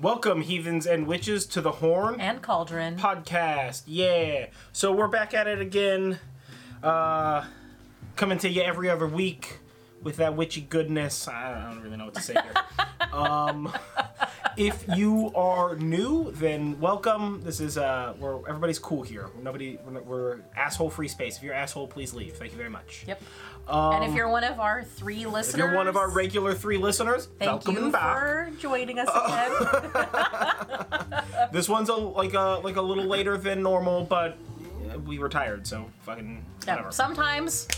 Welcome, heathens and witches, to the Horn and Cauldron. podcast. Yeah. So we're back at it again. Uh, coming to you every other week with that witchy goodness. I don't really know what to say here. um, if you are new, then welcome. This is uh, where everybody's cool here. Nobody, we're, we're asshole free space. If you're asshole, please leave. Thank you very much. Yep. and if you're one of our three listeners, If you're one of our regular three listeners, thank welcome you back. for joining us again. This one's a like a like a little later than normal, but uh, we were tired, so fucking Yeah, whatever. Sometimes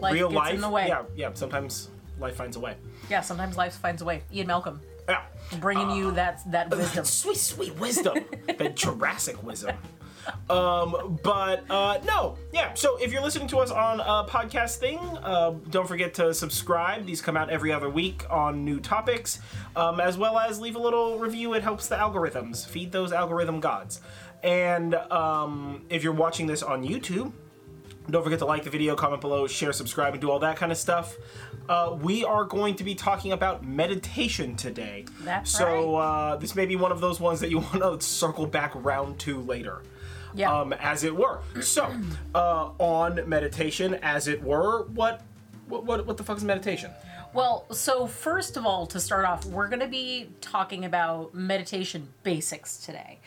life Real gets life, in the way. yeah, yeah. Sometimes life finds a way. Yeah, sometimes life finds a way. Ian Malcolm Yeah. bringing you that that wisdom. Sweet, sweet wisdom. that Jurassic wisdom. Um, but uh, no, yeah. So if you're listening to us on a podcast thing, uh, don't forget to subscribe. These come out every other week on new topics, um, as well as leave a little review. It helps the algorithms feed those algorithm gods. And um, if you're watching this on YouTube, don't forget to like the video, comment below, share, subscribe, and do all that kind of stuff. Uh, we are going to be talking about meditation today. That's so uh, this may be one of those ones that you want to circle back round to later. Yeah. Um, as it were. So, uh, on meditation, as it were, what, what, what, what the fuck is meditation? Well, so first of all, to start off, we're going to be talking about meditation basics today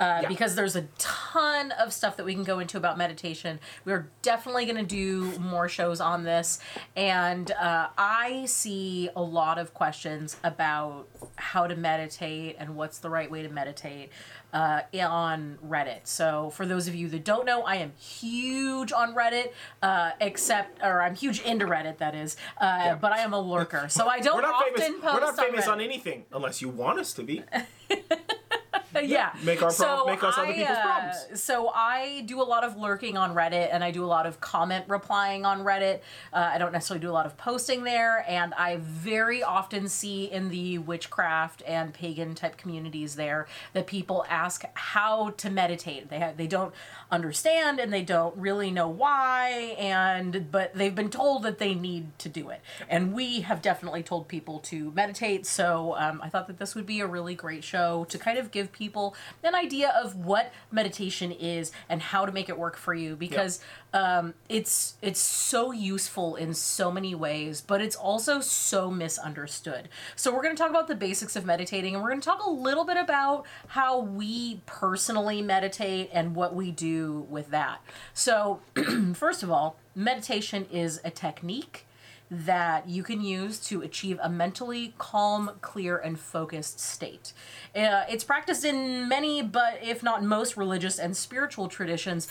uh, Yeah. because there's a ton of stuff that we can go into about meditation. We're definitely going to do more shows on this. And uh, I see a lot of questions about how to meditate and what's the right way to meditate uh, on Reddit. So for those of you that don't know, I am huge on Reddit, uh, except, or I'm huge into Reddit, that is, uh, but I am a lurker. So I don't We're not often famous. post We're not famous on, on anything unless you want us to be. yeah. Make our so make us other I, people's uh, so i do a lot of lurking on reddit and i do a lot of comment replying on reddit. Uh, i don't necessarily do a lot of posting there and i very often see in the witchcraft and pagan type communities there that people ask how to meditate. They have, they don't understand and they don't really know why and but they've been told that they need to do it. And we have definitely told people to meditate so um, i thought that this would be a really great show to kind of give people an idea of what meditation is and how to make it work for you because um, it's it's so useful in so many ways but it's also so misunderstood. So we're going to talk about the basics of meditating and we're going to talk a little bit about how we personally meditate and what we do with that. So first of all meditation is a technique that you can use to achieve a mentally calm, clear, and focused state. Uh, it's practiced in many, but if not most, religious and spiritual traditions,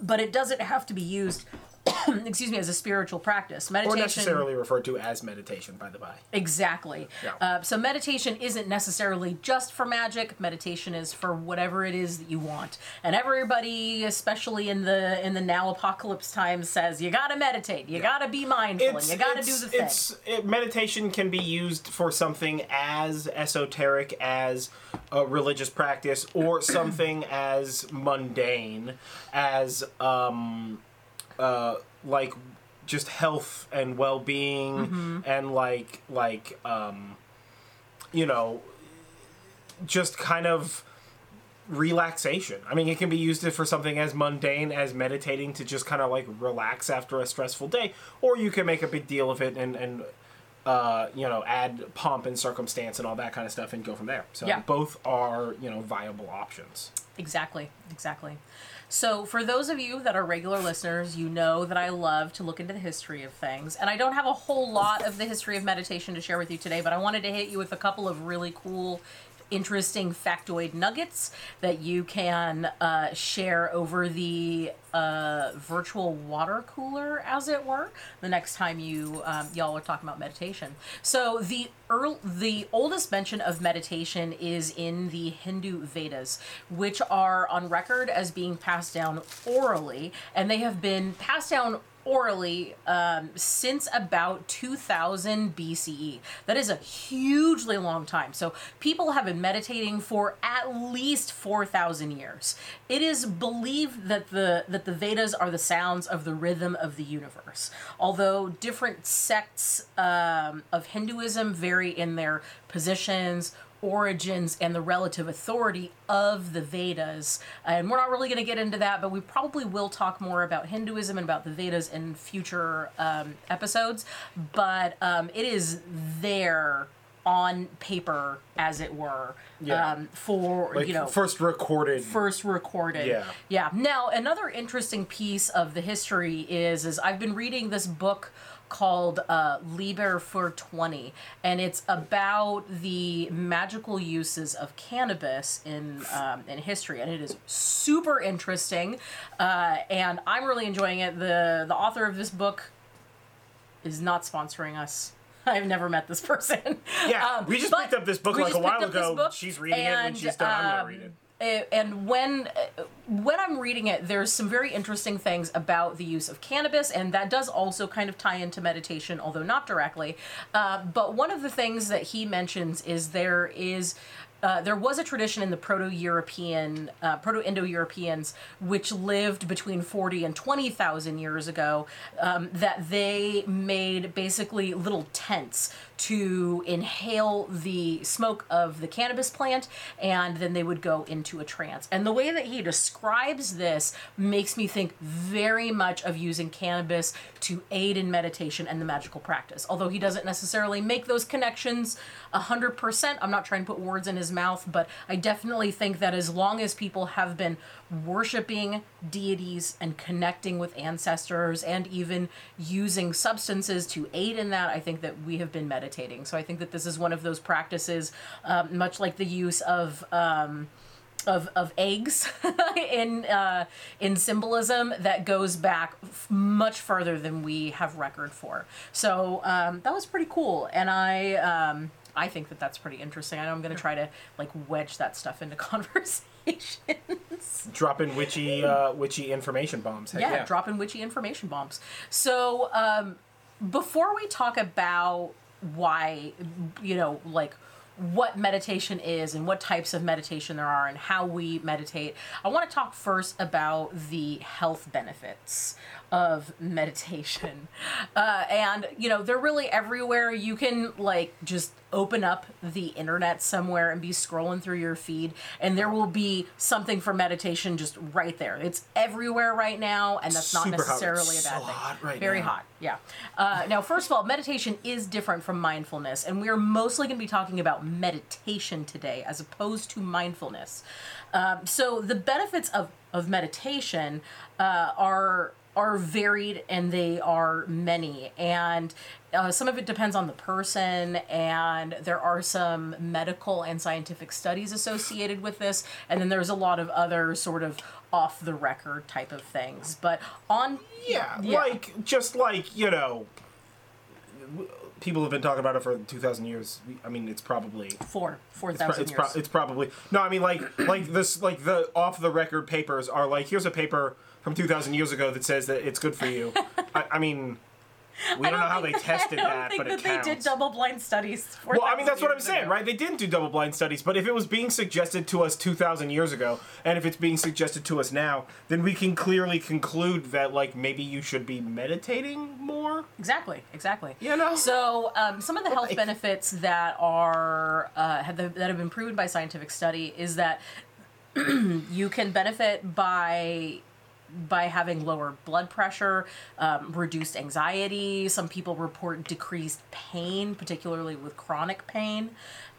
but it doesn't have to be used. excuse me, as a spiritual practice. Meditation, Or necessarily referred to as meditation, by the by. Exactly. Yeah. Uh, so meditation isn't necessarily just for magic. Meditation is for whatever it is that you want. And everybody, especially in the in the now apocalypse times, says you gotta meditate. You gotta be mindful. and you gotta do the thing. It's it, meditation can be used for something as esoteric as a religious practice, or something as mundane as um, uh, like just health and well being, Mm-hmm. and like like um, you know, just kind of relaxation. I mean, it can be used for something as mundane as meditating to just kind of like relax after a stressful day, or you can make a big deal of it and and uh, you know add pomp and circumstance and all that kind of stuff and go from there. So Yeah. both are you know viable options. Exactly, exactly. So, for those of you that are regular listeners, you know that I love to look into the history of things. And I don't have a whole lot of the history of meditation to share with you today, but I wanted to hit you with a couple of really cool, interesting factoid nuggets that you can uh, share over the uh, virtual water cooler, as it were, the next time you um, y'all are talking about meditation. So, the earl the oldest mention of meditation is in the Hindu Vedas, which are on record as being passed down orally, and they have been passed down orally um, since about 2000 BCE. That is a hugely long time. So people have been meditating for at least 4,000 years. It is believed that the that the Vedas are the sounds of the rhythm of the universe. Although different sects um, of Hinduism vary in their positions origins and the relative authority of the Vedas. And we're not really going to get into that, but we probably will talk more about Hinduism and about the Vedas in future um, episodes. But um, it is there on paper, as it were, Yeah. um, for Like you know first recorded. first recorded. Yeah. Yeah. Now, another interesting piece of the history is is I've been reading this book called uh, Liber 420, and it's about the magical uses of cannabis in um, in history, and it is super interesting, uh, and I'm really enjoying it. the The author of this book is not sponsoring us. I've never met this person. yeah, Um, we just picked up this book like a while picked up this ago. She's reading it when and, she's done. I'm gonna um, read it. Uh, and when uh, when I'm reading it, there's some very interesting things about the use of cannabis, and that does also kind of tie into meditation, although not directly. Uh, but one of the things that he mentions is there is. Uh, there was a tradition in the Proto-European, uh, Proto-Indo-Europeans, which lived between 40 and 20,000 years ago, um, that they made basically little tents to inhale the smoke of the cannabis plant, and then they would go into a trance. And the way that he describes this makes me think very much of using cannabis to aid in meditation and the magical practice. Although he doesn't necessarily make those connections 100%, I'm not trying to put words in his mouth, but I definitely think that as long as people have been worshiping deities and connecting with ancestors and even using substances to aid in that, I think that we have been meditating. So I think that this is one of those practices, um, much like the use of. Um, of, of eggs in uh, in symbolism that goes back f- much further than we have record for. So um, that was pretty cool, and I um, I think that that's pretty interesting. I know I'm going to try to like wedge that stuff into conversation. Dropping witchy, uh, witchy information bombs. Heck yeah, yeah. dropping witchy information bombs. So, um, before we talk about why, you know, like what meditation is and what types of meditation there are and how we meditate, I want to talk first about the health benefits of meditation. Uh, and, you know, they're really everywhere. You can, like, just open up the internet somewhere and be scrolling through your feed, and there will be something for meditation just right there. It's everywhere right now, and that's not Super necessarily a bad so thing. hot right Very now. hot, yeah. Uh, now, first of all, meditation is different from mindfulness, and we are mostly going to be talking about meditation today as opposed to mindfulness. Um, so, the benefits of, of meditation uh, are are varied and they are many and uh, some of it depends on the person and there are some medical and scientific studies associated with this and then there's a lot of other sort of off the record type of things but on Yeah, Yeah. like just like you know, people have been talking about it for two thousand years. I mean, it's probably four four it's, pro- it's, years pro- it's probably no. I mean, like like this like the off the record papers are like here's a paper from two thousand years ago that says that it's good for you. I, I mean, we don't, know how they tested I don't that, think but it that counts. they did double blind studies. For that. Well, I mean, that's what I'm saying, ago. right? They didn't do double blind studies, but if it was being suggested to us 2,000 years ago, and if it's being suggested to us now, then we can clearly conclude that, like, maybe you should be meditating more. Exactly, exactly. You know? So, um, some of the health benefits that are uh, have, that have been proven by scientific study is that you can benefit by by having lower blood pressure, um, reduced anxiety. Some people report decreased pain, particularly with chronic pain,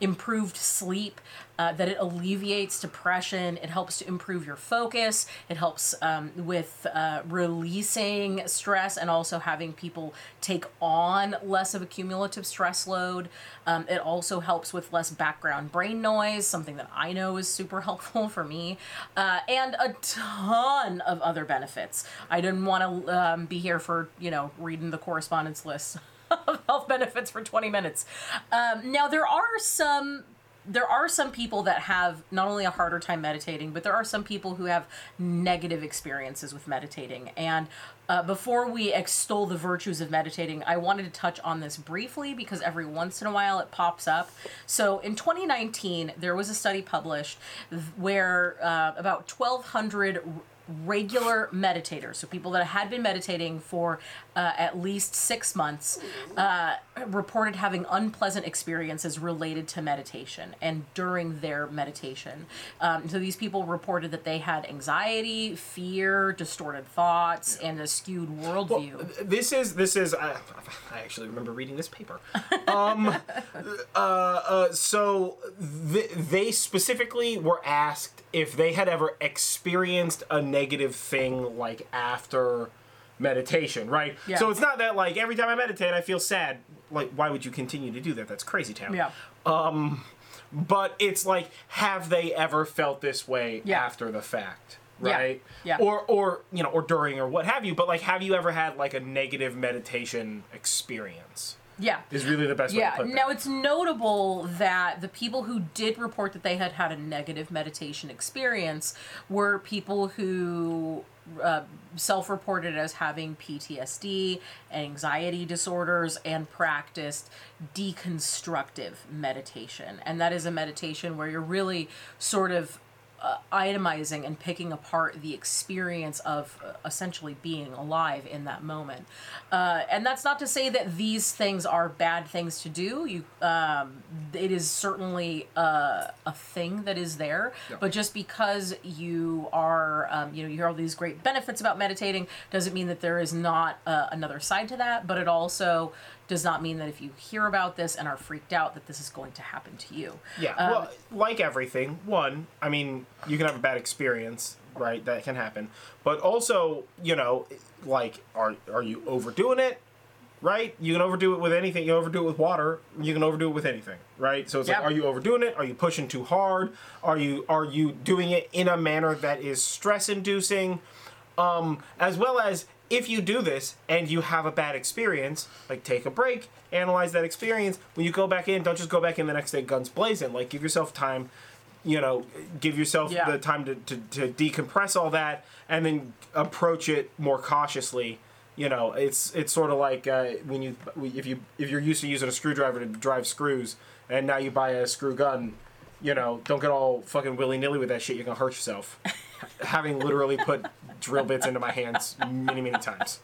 improved sleep, uh, that it alleviates depression. It helps to improve your focus. It helps um, with uh, releasing stress and also having people take on less of a cumulative stress load. Um, it also helps with less background brain noise, something that I know is super helpful for me, uh, and a ton of other benefits. I didn't want to um, be here for, you know, reading the correspondence list health benefits for 20 minutes. Um, now, there are some there are some people that have not only a harder time meditating, but there are some people who have negative experiences with meditating. And uh, before we extol the virtues of meditating, I wanted to touch on this briefly because every once in a while it pops up. So in 2019, there was a study published where uh, about 1,200 regular meditators, so people that had been meditating for uh, at least six months, uh, reported having unpleasant experiences related to meditation and during their meditation. Um, so these people reported that they had anxiety, fear, distorted thoughts, and a skewed worldview. this is this is uh, I actually remember reading this paper. Um, uh, uh, so th- they specifically were asked if they had ever experienced a negative thing like after meditation, right? Yeah. So it's not that like every time I meditate I feel sad. Like why would you continue to do that? That's crazy town. yeah. Um But it's like have they ever felt this way Yeah. after the fact? Yeah. Right? Yeah. Or or you know, or during or what have you, but like have you ever had like a negative meditation experience? Yeah. Is really the best way to Yeah. put that. Now it's notable that the people who did report that they had had a negative meditation experience were people who uh, self-reported as having PTSD, anxiety disorders, and practiced deconstructive meditation. And that is a meditation where you're really sort of uh, itemizing and picking apart the experience of uh, essentially being alive in that moment. Uh, and that's not to say that these things are bad things to do. You, um, it is certainly uh, a thing that is there. But just because you are, um, you know, you hear all these great benefits about meditating, doesn't mean that there is not uh, another side to that. But it also does not mean that if you hear about this and are freaked out, that this is going to happen to you. Yeah. Um, well, like everything, one, I mean, you can have a bad experience, right? That can happen. But also, you know, like are are you overdoing it? Right? You can overdo it with anything. You overdo it with water. You can overdo it with anything, right? So it's Yep. like, are you overdoing it? Are you pushing too hard? Are you are you doing it in a manner that is stress inducing? Um, as well as if you do this and you have a bad experience, like take a break, analyze that experience. When you go back in, don't just go back in the next day guns blazing. Like give yourself time, you know, give yourself Yeah. the time to, to, to decompress all that and then approach it more cautiously. You know, it's it's sort of like uh, when you if you if you're used to using a screwdriver to drive screws and now you buy a screw gun, you know, don't get all fucking willy nilly with that shit. You're gonna hurt yourself. Having literally put drill bits into my hands many many times.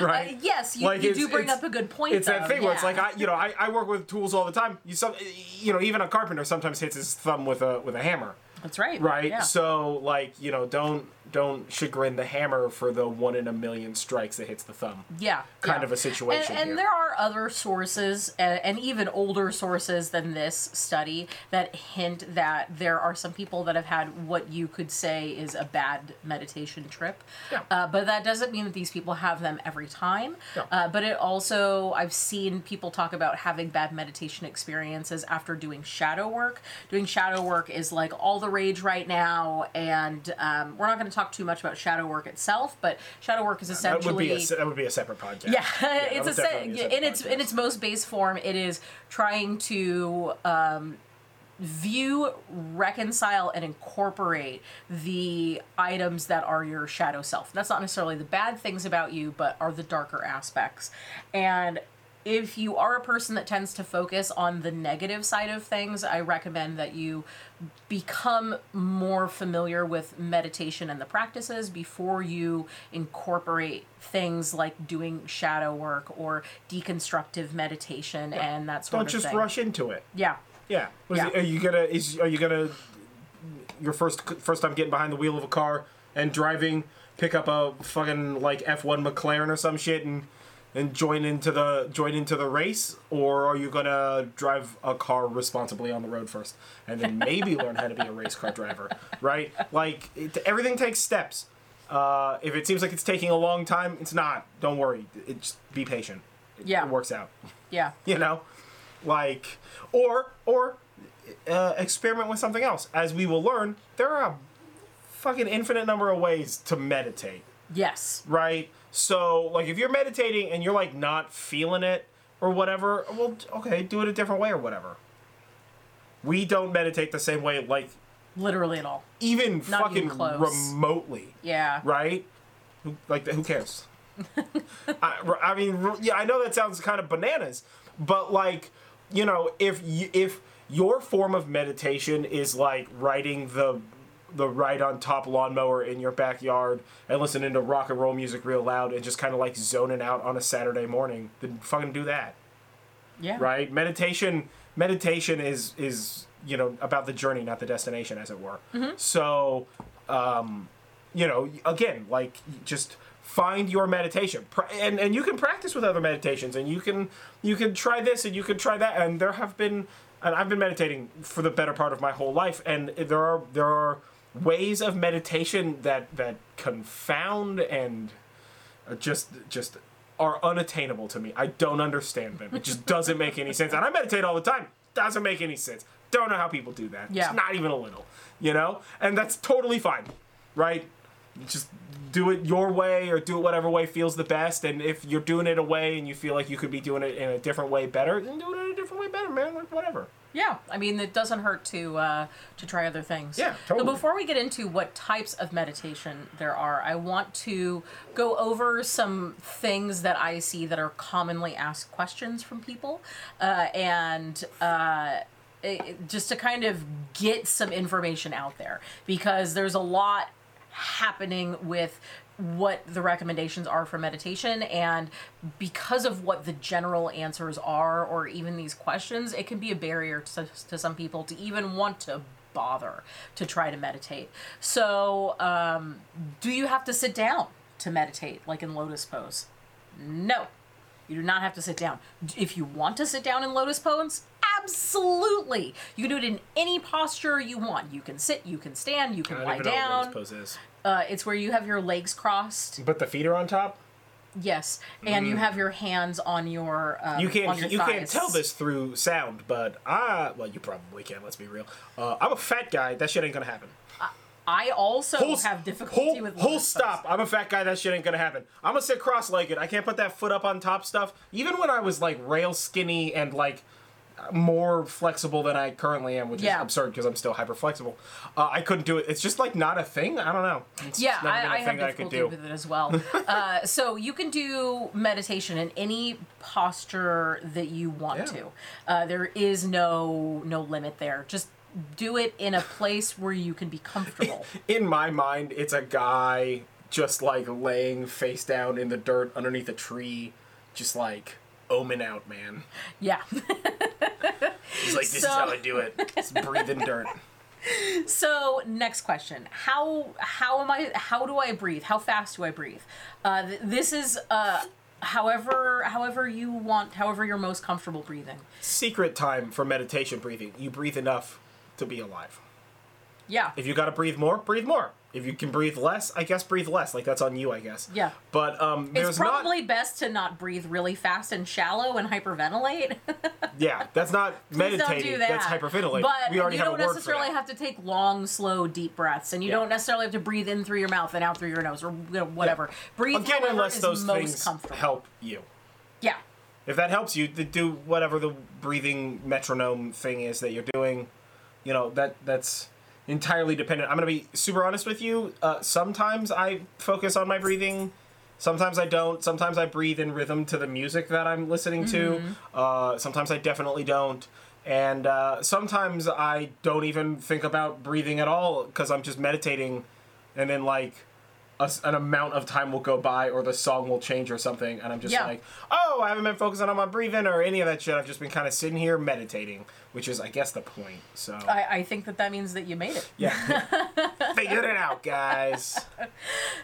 Right. Uh, yes, you, Like, you do bring up a good point. It's that though, thing where it's like I, you know, I, I work with tools all the time. You some, you know, even a carpenter sometimes hits his thumb with a with a hammer, That's right. right? Yeah. So like, you know, don't don't chagrin the hammer for the one in a million strikes that hits the thumb. yeah, kind yeah. of a situation And, and here. there are other sources, and, and even older sources than this study, that hint that there are some people that have had what you could say is a bad meditation trip. Yeah. Uh, but that doesn't mean that these people have them every time. Yeah. Uh, but it also, I've seen people talk about having bad meditation experiences after doing shadow work. Doing shadow work is like all the rage right now, and um, we're not going to talk too much about shadow work itself, but shadow work is That essentially would be a that would be a separate podcast. yeah, that it's a se- a in its in its most base form. It is trying to um, view, reconcile, and incorporate the items that are your shadow self. That's not necessarily the bad things about you, but are the darker aspects. And if you are a person that tends to focus on the negative side of things, I recommend that you become more familiar with meditation and the practices before you incorporate things like doing shadow work or deconstructive meditation and that sort Don't of thing. Don't just rush into it. Yeah. Yeah. What is Yeah. it- are you gonna is are you gonna your first first time getting behind the wheel of a car and driving, pick up a fucking like F one McLaren or some shit and and join into the join into the race, or are you gonna drive a car responsibly on the road first and then maybe learn how to be a race car driver, right? Like it, everything takes steps. Uh, if it seems like it's taking a long time, it's not. Don't worry. It, just be patient. It, Yeah. it works out Yeah. you know like or or uh, experiment with something else as we will learn there are a fucking infinite number of ways to meditate Yes. right so like if you're meditating and you're like not feeling it or whatever well okay do it a different way or whatever we don't meditate the same way like Literally at all. even Not fucking even close. remotely Yeah. right? Who, like, who cares? I, I mean, yeah, I know that sounds kind of bananas, but like, you know, if you, if your form of meditation is like writing the the right on top lawnmower in your backyard and listening to rock and roll music real loud and just kind of like zoning out on a Saturday morning, then fucking do that. Yeah. Right? Meditation meditation is is you know about the journey, not the destination, as it were. So, um, you know, again, like just find your meditation, and and you can practice with other meditations, and you can you can try this and you can try that, and there have been, and I've been meditating for the better part of my whole life, and there are there are ways of meditation that that confound and uh, just just are unattainable to me. I don't understand them. It just doesn't make any sense. And I meditate all the time. Doesn't make any sense. Don't know how people do that. Yeah. Just not even a little. You know? And that's totally fine. Right? Just do it your way or do it whatever way feels the best. And if you're doing it a way and you feel like you could be doing it in a different way better, then do it in a different way better, man. Like whatever. Yeah, I mean, it doesn't hurt to uh, to try other things. Yeah, So totally. before we get into what types of meditation there are, I want to go over some things that I see that are commonly asked questions from people, uh, and. Uh, it- just to kind of get some information out there because there's a lot happening with what the recommendations are for meditation and because of what the general answers are or even these questions it can be a barrier to, to some people to even want to bother to try to meditate so um, do you have to sit down to meditate like in lotus pose no you do not have to sit down. If you want to sit down in lotus pose, absolutely. You can do it in any posture you want. You can sit, you can stand, you can lie down. Uh, it's where you have your legs crossed. But the feet are on top. Yes, and you have your hands on your um, Mm. You can't your you can't tell this through sound, but I well you probably can. Let's be real. Uh, I'm a fat guy. That shit ain't gonna happen. I also Hold- have difficulty hold, with hold lotus stop. I'm a fat guy. That shit ain't gonna happen. I'm gonna sit cross-legged. I can't put that foot up on top stuff. Even when I was like rail skinny and like more flexible than I currently am, which Yeah. is absurd because I'm still hyper flexible. Uh, I couldn't do it. It's just like not a thing. I don't know. It's Yeah, never been a I, have thing that I could do. with it as well. uh, so you can do meditation in any posture that you want Yeah. to. Uh, there is no no limit there. Just do it in a place where you can be comfortable. In my mind, it's a guy just like laying face down in the dirt underneath a tree, just like omen out, man. yeah. He's like, this So- is how I do it. Just breathe in dirt. So next question: How how am I? How do I breathe? How fast do I breathe? Uh, th- this is uh, however however you want, however you're most comfortable breathing. Secret time for meditation breathing. You breathe enough to be alive. Yeah. If you gotta breathe more, breathe more. If you can breathe less, I guess breathe less. Like that's on you, I guess. Yeah. But um, there's It's probably not. best to not breathe really fast and shallow and hyperventilate. Yeah, that's not meditating. Don't do that. That's hyperventilating. But you don't necessarily have to take long, slow, deep breaths, and you Yeah. don't necessarily have to breathe in through your mouth and out through your nose or whatever. Breathe Again, unless those things comfortable. help you. Yeah. If that helps you, do whatever the breathing metronome thing is that you're doing, you know that that's entirely dependent. I'm gonna be super honest with you. Uh, sometimes I focus on my breathing. Sometimes I don't. Sometimes I breathe in rhythm to the music that I'm listening to. Uh, sometimes I definitely don't. And uh, sometimes I don't even think about breathing at all because I'm just meditating, and then like a an amount of time will go by or the song will change or something, and I'm just Yeah. like, oh, I haven't been focusing on my breathing or any of that shit. I've just been kind of sitting here meditating, which is, I guess, the point. So I, I think that that means that you made it. yeah, figured it out, guys.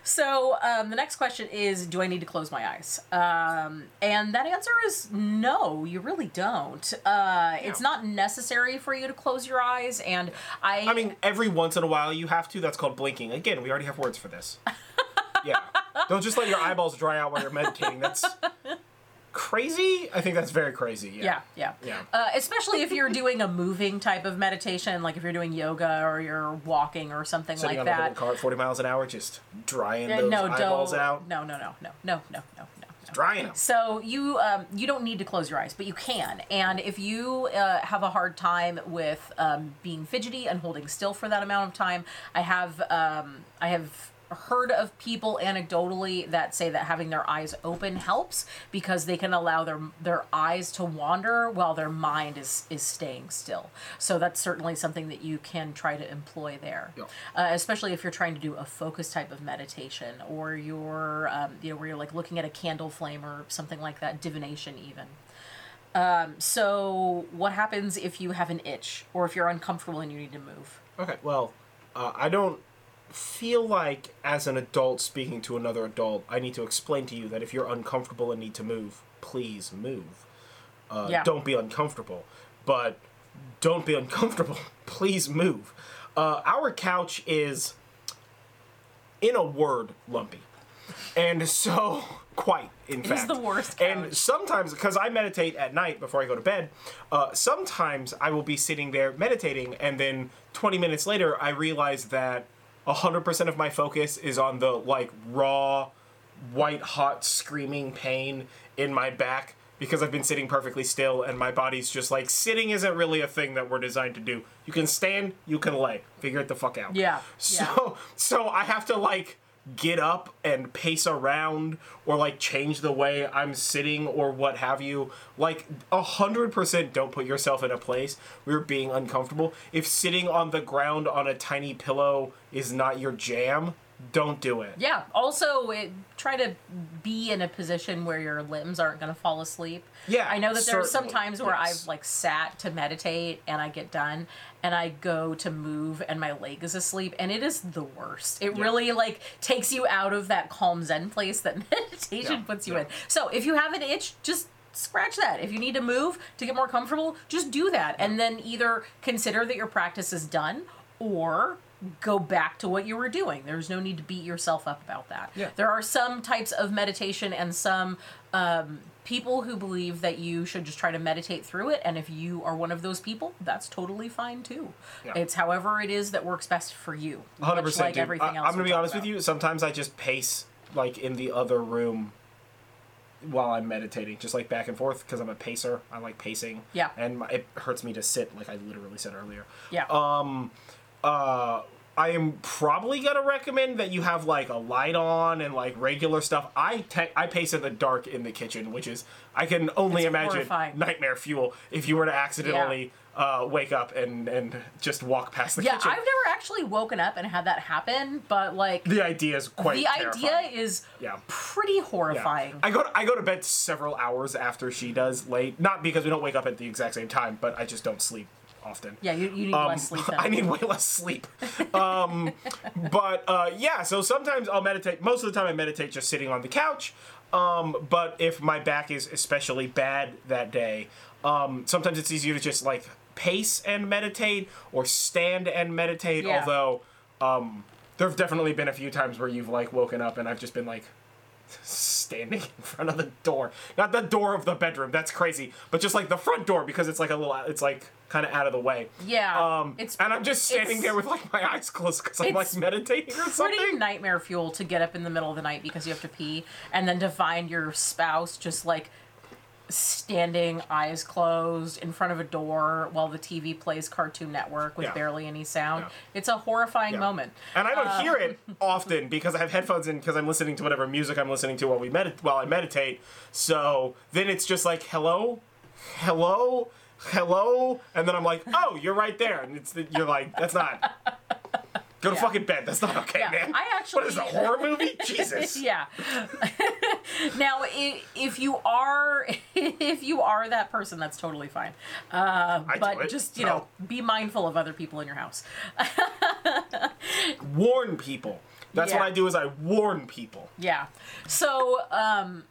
So um, the next question is, do I need to close my eyes? Um, and that answer is no, you really don't. Uh, It's not necessary for you to close your eyes, and I. I mean, every once in a while you have to. That's called blinking. Again, we already have words for this. Yeah, don't just let your eyeballs dry out while you're meditating. That's crazy. I think that's very crazy. Yeah, yeah. Yeah. Uh, especially if you're doing a moving type of meditation, like if you're doing yoga or you're walking or something Sitting like on a that. car at 40 miles an hour, just drying Uh, those no, eyeballs don't. out. No, no, no, no, no, no, no, no. no. Drying them. So you um, you don't need to close your eyes, but you can. And if you uh, have a hard time with um, being fidgety and holding still for that amount of time, I have um, I have heard of people anecdotally that say that having their eyes open helps because they can allow their their eyes to wander while their mind is is staying still. So that's certainly something that you can try to employ there, Yeah. uh, especially if you're trying to do a focus type of meditation or you're um, you know where you're like looking at a candle flame or something like that, divination even. Um, so what happens if you have an itch or if you're uncomfortable and you need to move? Okay. Well, uh, I don't feel like as an adult speaking to another adult, I need to explain to you that if you're uncomfortable and need to move, please move. Uh, Yeah. Don't be uncomfortable, but don't be uncomfortable. please move. Uh, our couch is, in a word, lumpy, and so quite in It fact the worst And sometimes, because I meditate at night before I go to bed, uh, sometimes I will be sitting there meditating, and then 20 minutes later, I realize that 100% of my focus is on the like raw, white hot screaming pain in my back because I've been sitting perfectly still, and my body's just like sitting isn't really a thing that we're designed to do. You can stand, you can lay. Figure it the fuck out. Yeah, So so I have to like get up and pace around or like change the way I'm sitting or what have you. Like a hundred percent don't put yourself in a place where you're being uncomfortable. If sitting on the ground on a tiny pillow is not your jam, don't do it. Yeah. Also, it, try to be in a position where your limbs aren't going to fall asleep. Yeah, I know that there are some times where yes. I've like sat to meditate and I get done and I go to move and my leg is asleep and it is the worst. It Yeah. really like takes you out of that calm zen place that meditation Yeah, puts you yeah. in. So if you have an itch, just scratch that. If you need to move to get more comfortable, just do that and then either consider that your practice is done or go back to what you were doing. There's no need to beat yourself up about that. Yeah. There are some types of meditation and some um, people who believe that you should just try to meditate through it. And if you are one of those people, that's totally fine too. Yeah. It's however it is that works best for you. 100%. like everything else. I'm gonna be talk honest with you. Sometimes I just pace like in the other room while I'm meditating, just like back and forth because I'm a pacer. I like pacing. Yeah. And my, it hurts me to sit, like I literally said earlier. Yeah. Um, uh, I am probably gonna recommend that you have like a light on and like regular stuff. I te- I pace in the dark in the kitchen, which is I can only It's imagine horrifying. nightmare fuel if you were to accidentally uh, wake up and and just walk past the yeah, kitchen. I've never actually woken up and had that happen, but like the idea is quite the idea is Yeah. pretty Yeah. horrifying. I go to, I go to bed several hours after she does late. Not because we don't wake up at the exact same time, but I just don't sleep often. yeah, you, you need Um, less sleep. I need way less sleep. Um, but uh, yeah, so sometimes I'll meditate. Most of the time, I meditate just sitting on the couch. Um, but if my back is especially bad that day, um, sometimes it's easier to just like pace and meditate or stand and meditate. Yeah. Although um, there have definitely been a few times where you've like woken up and I've just been like standing in front of the door. Not the door of the bedroom. That's crazy. But just like the front door because it's like a little. It's like kind of out of the way. Yeah, Um, it's and I'm just standing there with like my eyes closed because I'm like meditating or something. It's pretty nightmare fuel to get up in the middle of the night because you have to pee and then to find your spouse just like standing eyes closed in front of a door while the TV plays Cartoon Network with Yeah. barely any sound. Yeah. It's a horrifying Yeah. moment. And I don't Uh, hear it often because I have headphones in because I'm listening to whatever music I'm listening to while we medit while I meditate. So then it's just like hello, hello, hello, and then I'm like, oh, you're right there, and it's the, you're like, that's not. Go to Yeah. fucking bed. That's not okay, Yeah, man. I actually. What is a horror movie? Jesus. yeah. now, if you are if you are that person, that's totally fine. Uh, I do but just you No. know, be mindful of other people in your house. Warn people. That's Yeah. what I do. Is I warn people. Yeah. So, um,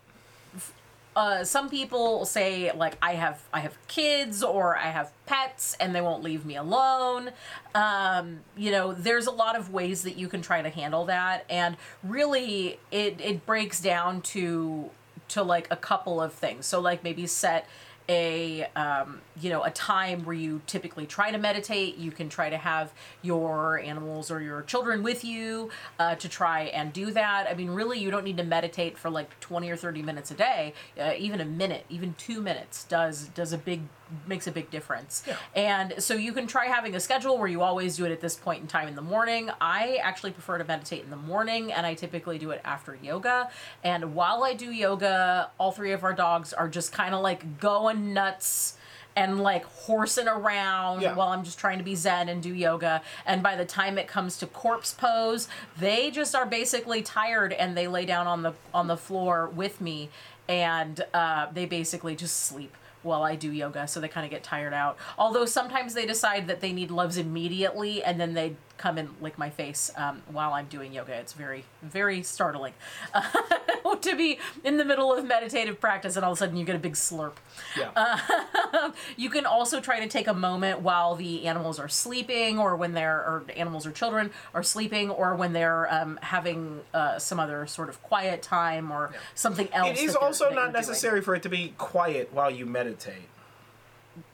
uh, some people say like I have I have kids or I have pets and they won't leave me alone. Um, you know, there's a lot of ways that you can try to handle that, and really, it it breaks down to to like a couple of things. So like maybe set a um, you know a time where you typically try to meditate. You can try to have your animals or your children with you uh, to try and do that. I mean really you don't need to meditate for like 20 or 30 minutes a day. Uh, even a minute even two minutes does does a big makes a big difference. Yeah. And so you can try having a schedule where you always do it at this point in time in the morning. I actually prefer to meditate in the morning and I typically do it after yoga. And while I do yoga, all three of our dogs are just kind of like going nuts and like horsing around Yeah. while I'm just trying to be zen and do yoga. And by the time it comes to corpse pose, they just are basically tired and they lay down on the on the floor with me and uh, they basically just sleep while I do yoga, so they kind of get tired out. Although sometimes they decide that they need loves immediately, and then they come and lick my face um, while I'm doing yoga. It's very, very startling to be in the middle of meditative practice, and all of a sudden you get a big slurp. Yeah. Uh, You can also try to take a moment while the animals are sleeping, or when they're, or animals or children are sleeping, or when they're um, having uh, some other sort of quiet time or something else. it is also not doing. necessary for it to be quiet while you meditate,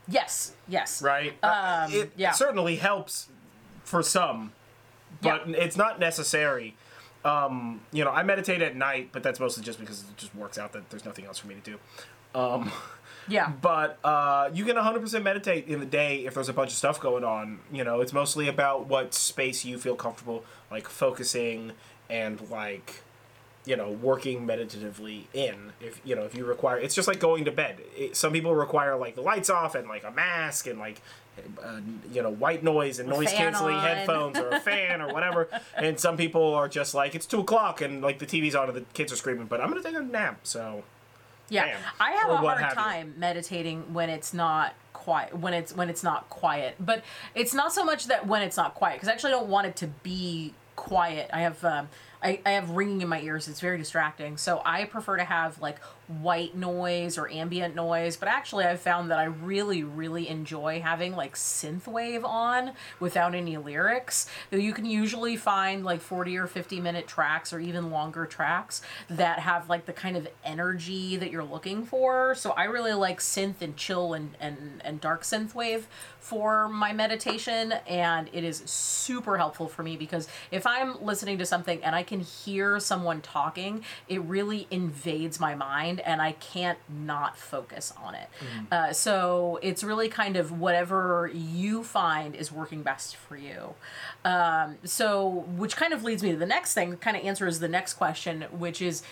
Yes, yes. right? Uh, Um, it yeah. certainly helps for some, but Yeah. it's not necessary. Um, you know, I meditate at night, but that's mostly just because it just works out that there's nothing else for me to do. Yeah. But uh, you can 100% meditate in the day if there's a bunch of stuff going on. You know, it's mostly about what space you feel comfortable, like focusing and like, you know, working meditatively in. If you know, if you require, it's just like going to bed. It, some people require like the lights off and like a mask and like. Uh, you know, white noise and noise canceling headphones or a fan or whatever. And some people are just like, it's two o'clock and like the TV's on and the kids are screaming, but I'm gonna take a nap. So Yeah. I have Or a hard have you. time meditating when it's not quiet. When it's when it's not quiet, but it's not so much that when it's not quiet because I actually don't want it to be quiet. I have um, I, I have ringing in my ears. It's very distracting. So I prefer to have like white noise or ambient noise. But actually, I've found that I really really enjoy having like synthwave on without any lyrics. You can usually find like forty or fifty minute tracks or even longer tracks that have like the kind of energy that you're looking for. So I really like synth and chill and and, and dark synth wave for my meditation and it is super helpful for me because if I'm listening to something and I can hear someone talking, it really invades my mind and I can't not focus on it. Uh, so it's really kind of whatever you find is working best for you. Um, so, which kind of leads me to the next thing, kind of answers the next question, which is,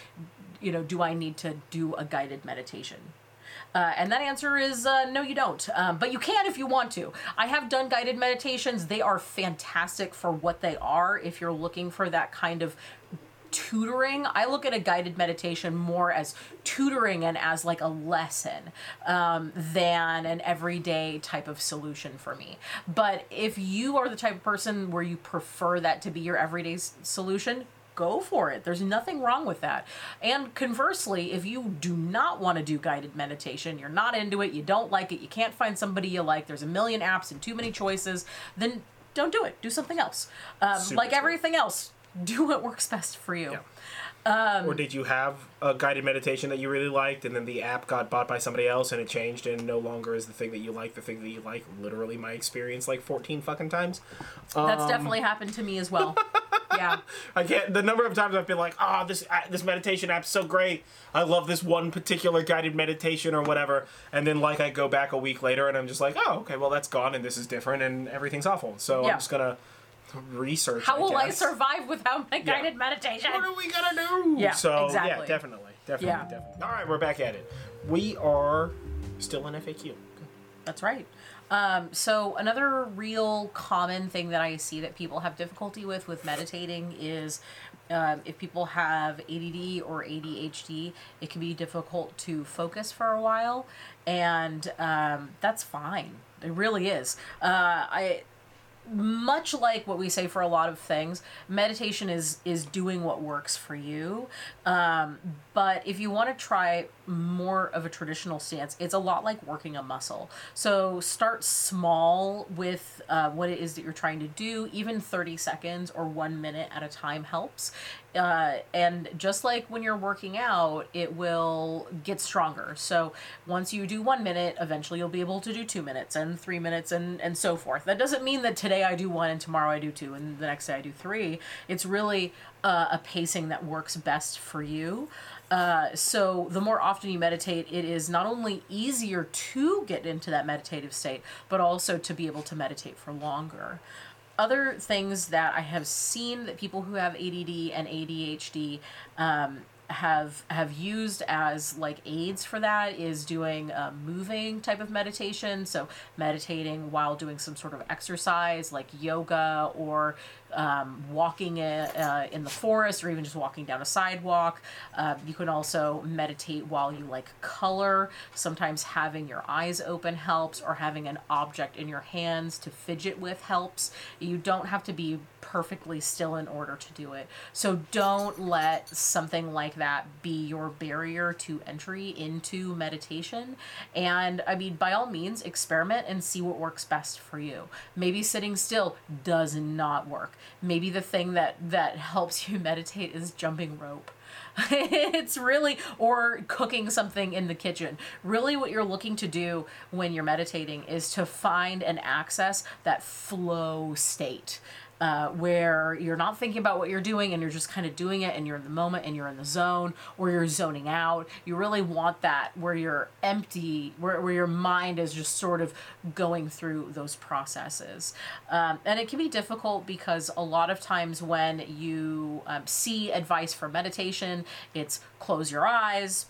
you know, do I need to do a guided meditation? Uh, and that answer is uh, no, you don't. Um, but you can if you want to. I have done guided meditations. They are fantastic for what they are. If you're looking for that kind of tutoring, I look at a guided meditation more as tutoring and as like a lesson um, than an everyday type of solution for me. But if you are the type of person where you prefer that to be your everyday s- solution, go for it. There's nothing wrong with that. And conversely, if you do not want to do guided meditation, you're not into it, you don't like it, you can't find somebody you like, there's a million apps and too many choices, then don't do it. Do something else. Um, like everything else, do what works best for you. Um, or did you have a guided meditation that you really liked and then the app got bought by somebody else and it changed and no longer is the thing that you like the thing that you like literally my experience like 14 fucking times That's definitely happened to me as well. yeah. i can't the number of times i've been like oh this this meditation app's so great i love this one particular guided meditation or whatever and then like i go back a week later and i'm just like oh okay well that's gone and this is different and everything's awful so Yeah. i'm just gonna research How will I guess. survive without my guided meditation? what are we gonna do? Yeah, so yeah, exactly. definitely, definitely, Yeah. definitely. All right, we're back at it. We are still in FAQ. That's right. Um, so another real common thing that I see that people have difficulty with with meditating is um, if people have ADD or ADHD, it can be difficult to focus for a while, and um, that's fine. It really is. Uh, I much like what we say for a lot of things meditation is is doing what works for you. Um, but if you want to try more of a traditional stance it's a lot like working a muscle. So start small with uh, what it is that you're trying to do. Even 30 seconds or one minute at a time helps uh, and just like when you're working out, it will get stronger. So once you do one minute, eventually you'll be able to do two minutes and three minutes and, and so forth. That doesn't mean that today I do one and tomorrow I do two and the next day I do three. It's really uh, a pacing that works best for you. Uh, so the more often you meditate, it is not only easier to get into that meditative state, but also to be able to meditate for longer. Other things that I have seen that people who have ADD and ADHD um, have have used as like aids for that is doing a moving type of meditation. So meditating while doing some sort of exercise like yoga or um, walking in, uh, in the forest or even just walking down a sidewalk. Uh, you can also meditate while you like color. Sometimes having your eyes open helps, or having an object in your hands to fidget with helps. You don't have to be perfectly still in order to do it. So don't let something like that be your barrier to entry into meditation. And I mean, by all means, experiment and see what works best for you. Maybe sitting still does not work maybe the thing that that helps you meditate is jumping rope. It's really or cooking something in the kitchen. Really what you're looking to do when you're meditating is to find and access that flow state uh, where you're not thinking about what you're doing and you're just kind of doing it and you're in the moment and you're in the zone or you're zoning out. You really want that where you're empty, where, where your mind is just sort of going through those processes. Um, and it can be difficult because a lot of times when you um, see advice for meditation, it's close your eyes,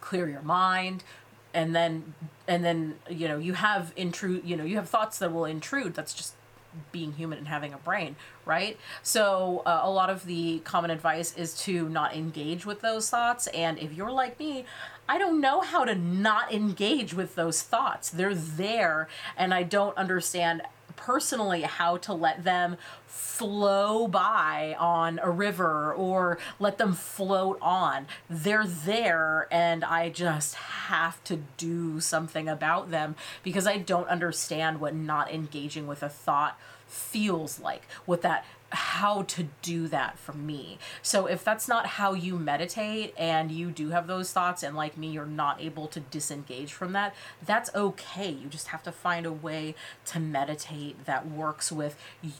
clear your mind, and then and then you know you have intrude you know you have thoughts that will intrude that's just being human and having a brain, right? So, uh, a lot of the common advice is to not engage with those thoughts. And if you're like me, I don't know how to not engage with those thoughts. They're there, and I don't understand personally how to let them flow by on a river or let them float on. They're there, and I just have to do something about them because I don't understand what not engaging with a thought feels like, what that how to do that for me. So if that's not how you meditate and you do have those thoughts and like me you're not able to disengage from that, that's okay. You just have to find a way to meditate that works with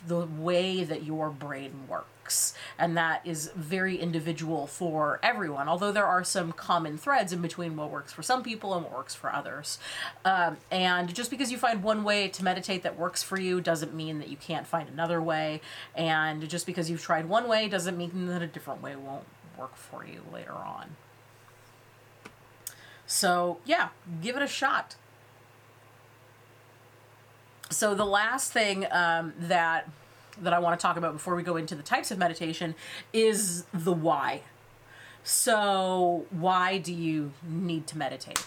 the way that your brain works works. And that is very individual for everyone, although there are some common threads in between what works for some people and what works for others. Um, and just because you find one way to meditate that works for you doesn't mean that you can't find another way. And just because you've tried one way doesn't mean that a different way won't work for you later on. So, yeah, give it a shot. So, the last thing um, that that I want to talk about before we go into the types of meditation is the why. So, why do you need to meditate?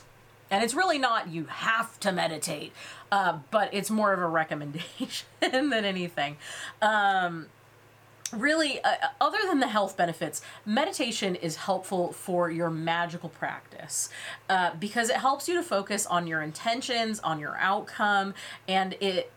And it's really not you have to meditate, uh, but it's more of a recommendation than anything. Um, really, uh, other than the health benefits, meditation is helpful for your magical practice uh, because it helps you to focus on your intentions, on your outcome, and it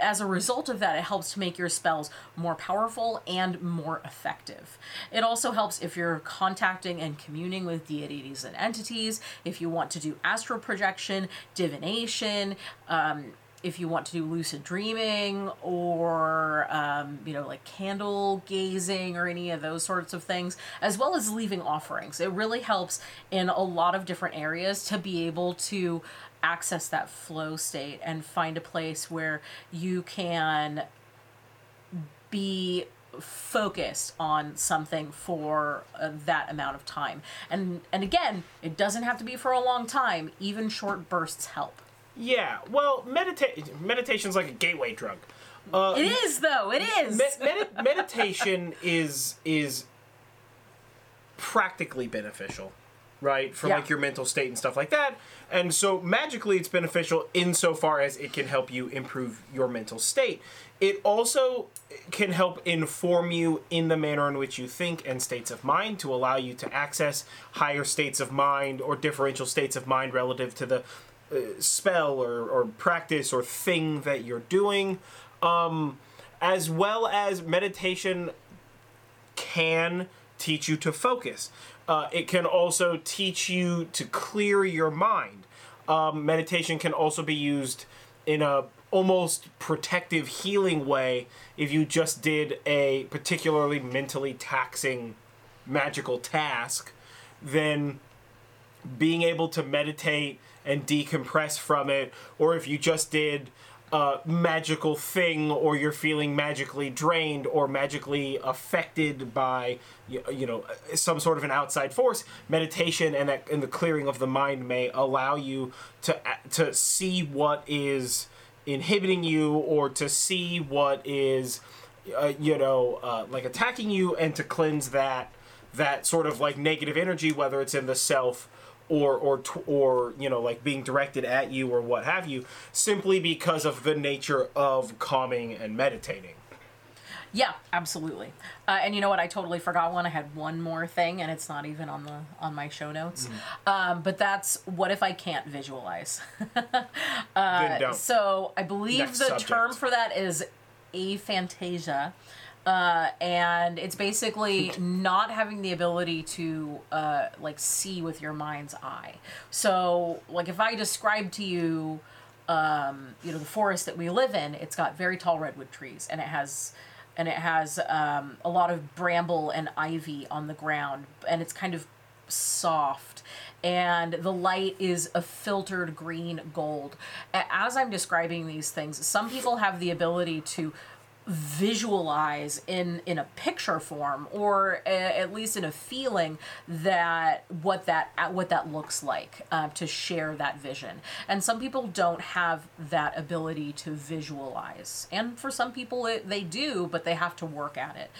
as a result of that, it helps to make your spells more powerful and more effective. It also helps if you're contacting and communing with deities and entities, if you want to do astral projection, divination, um, if you want to do lucid dreaming or um, you know like candle gazing or any of those sorts of things as well as leaving offerings it really helps in a lot of different areas to be able to access that flow state and find a place where you can be focused on something for uh, that amount of time. And and again, it doesn't have to be for a long time. Even short bursts help. Yeah, well, meditation meditation's like a gateway drug. Uh, it is though. It is. Me- med- meditation is is practically beneficial right? For yeah. like your mental state and stuff like that. And so magically it's beneficial insofar as it can help you improve your mental state. It also can help inform you in the manner in which you think and states of mind to allow you to access higher states of mind or differential states of mind relative to the uh, spell or, or practice or thing that you're doing. Um, as well as meditation can teach you to focus. Uh, it can also teach you to clear your mind. Um, meditation can also be used in a almost protective healing way if you just did a particularly mentally taxing magical task then being able to meditate and decompress from it or if you just did a magical thing or you're feeling magically drained or magically affected by you know some sort of an outside force meditation and that and the clearing of the mind may allow you to to see what is inhibiting you or to see what is uh, you know uh, like attacking you and to cleanse that that sort of like negative energy whether it's in the self or or or you know like being directed at you or what have you simply because of the nature of calming and meditating Yeah, absolutely. Uh, and you know what? I totally forgot one. I had one more thing, and it's not even on the on my show notes. Um, but that's what if I can't visualize? don't So I believe Next the subject. term for that is aphantasia. Uh, and it's basically not having the ability to uh, like see with your mind's eye. So, like, if I describe to you, um, you know, the forest that we live in, it's got very tall redwood trees, and it has, and it has um, a lot of bramble and ivy on the ground, and it's kind of soft and the light is a filtered green gold. As I'm describing these things, some people have the ability to visualize in in a picture form or a, at least in a feeling that what that what that looks like uh, to share that vision. And some people don't have that ability to visualize. And for some people it, they do but they have to work at it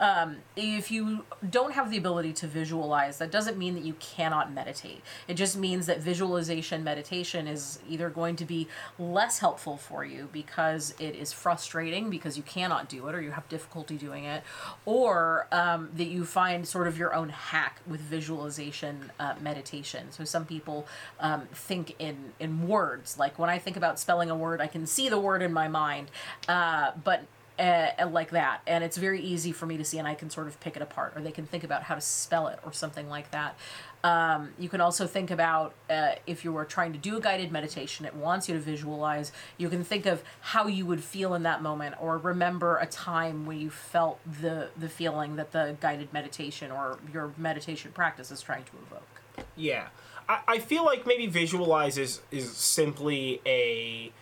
um, if you don't have the ability to visualize, that doesn't mean that you cannot meditate. It just means that visualization meditation is either going to be less helpful for you because it is frustrating because you cannot do it or you have difficulty doing it, or um, that you find sort of your own hack with visualization uh, meditation. So some people um, think in in words. Like when I think about spelling a word, I can see the word in my mind, uh, but uh, like that. And it's very easy for me to see and i can sort of pick it apart or they can think about how to spell it or something like that. Um, you can also think about uh, if you were trying to do a guided meditation it wants you to visualize. You can think of how you would feel in that moment or remember a time when you felt the the feeling that the guided meditation or your meditation practice is trying to evoke. Yeah, I, I feel like maybe visualize is is simply a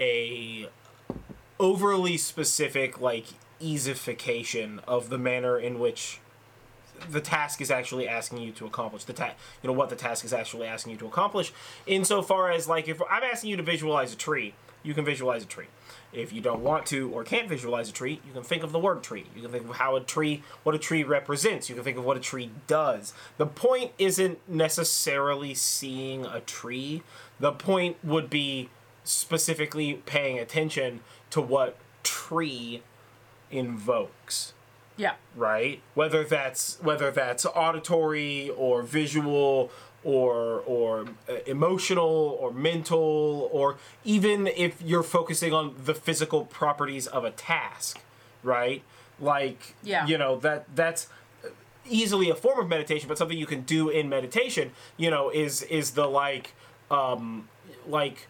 a overly specific like easification of the manner in which the task is actually asking you to accomplish the ta- you know what the task is actually asking you to accomplish insofar as like if i'm asking you to visualize a tree you can visualize a tree. If you don't want to or can't visualize a tree you can think of the word tree. You can think of how a tree what a tree represents. You can think of what a tree does. The point isn't necessarily seeing a tree. The point would be specifically paying attention to what tree invokes. Yeah. Right? Whether that's whether that's auditory or visual or or uh, emotional or mental or even if you're focusing on the physical properties of a task right? Like Yeah. you know that that's easily a form of meditation but something you can do in meditation you know is is the like um like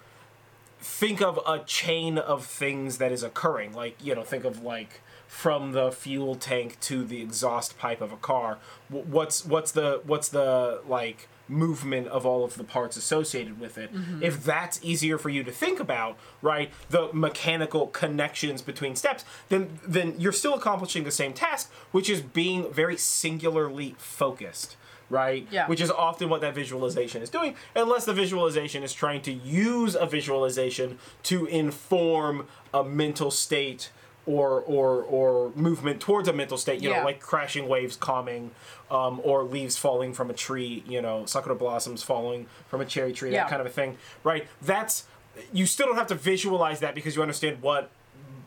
think of a chain of things that is occurring. Like you know think of like from the fuel tank to the exhaust pipe of a car what's what's the what's the like movement of all of the parts associated with it? Mm-hmm. If that's easier for you to think about right the mechanical connections between steps then then you're still accomplishing the same task which is being very singularly focused right Yeah. which is often what that visualization is doing, unless the visualization is trying to use a visualization to inform a mental state or or or movement towards a mental state. You Yeah. know, like crashing waves calming, um, or leaves falling from a tree. You know, sakura blossoms falling from a cherry tree. Yeah. That kind of a thing, right? That's you still don't have to visualize that because you understand what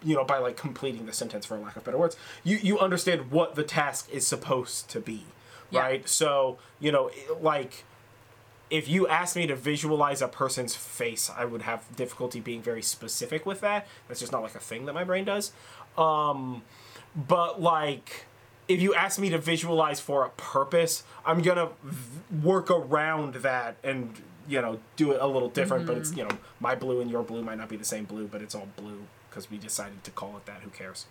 you know by like completing the sentence for lack of better words you you understand what the task is supposed to be Yeah. right so you know like if you asked me to visualize a person's face i would have difficulty being very specific with that that's just not like a thing that my brain does um but like if you ask me to visualize for a purpose i'm gonna v- work around that and you know do it a little different, but it's you know my blue and your blue might not be the same blue, but it's all blue because we decided to call it that. Who cares?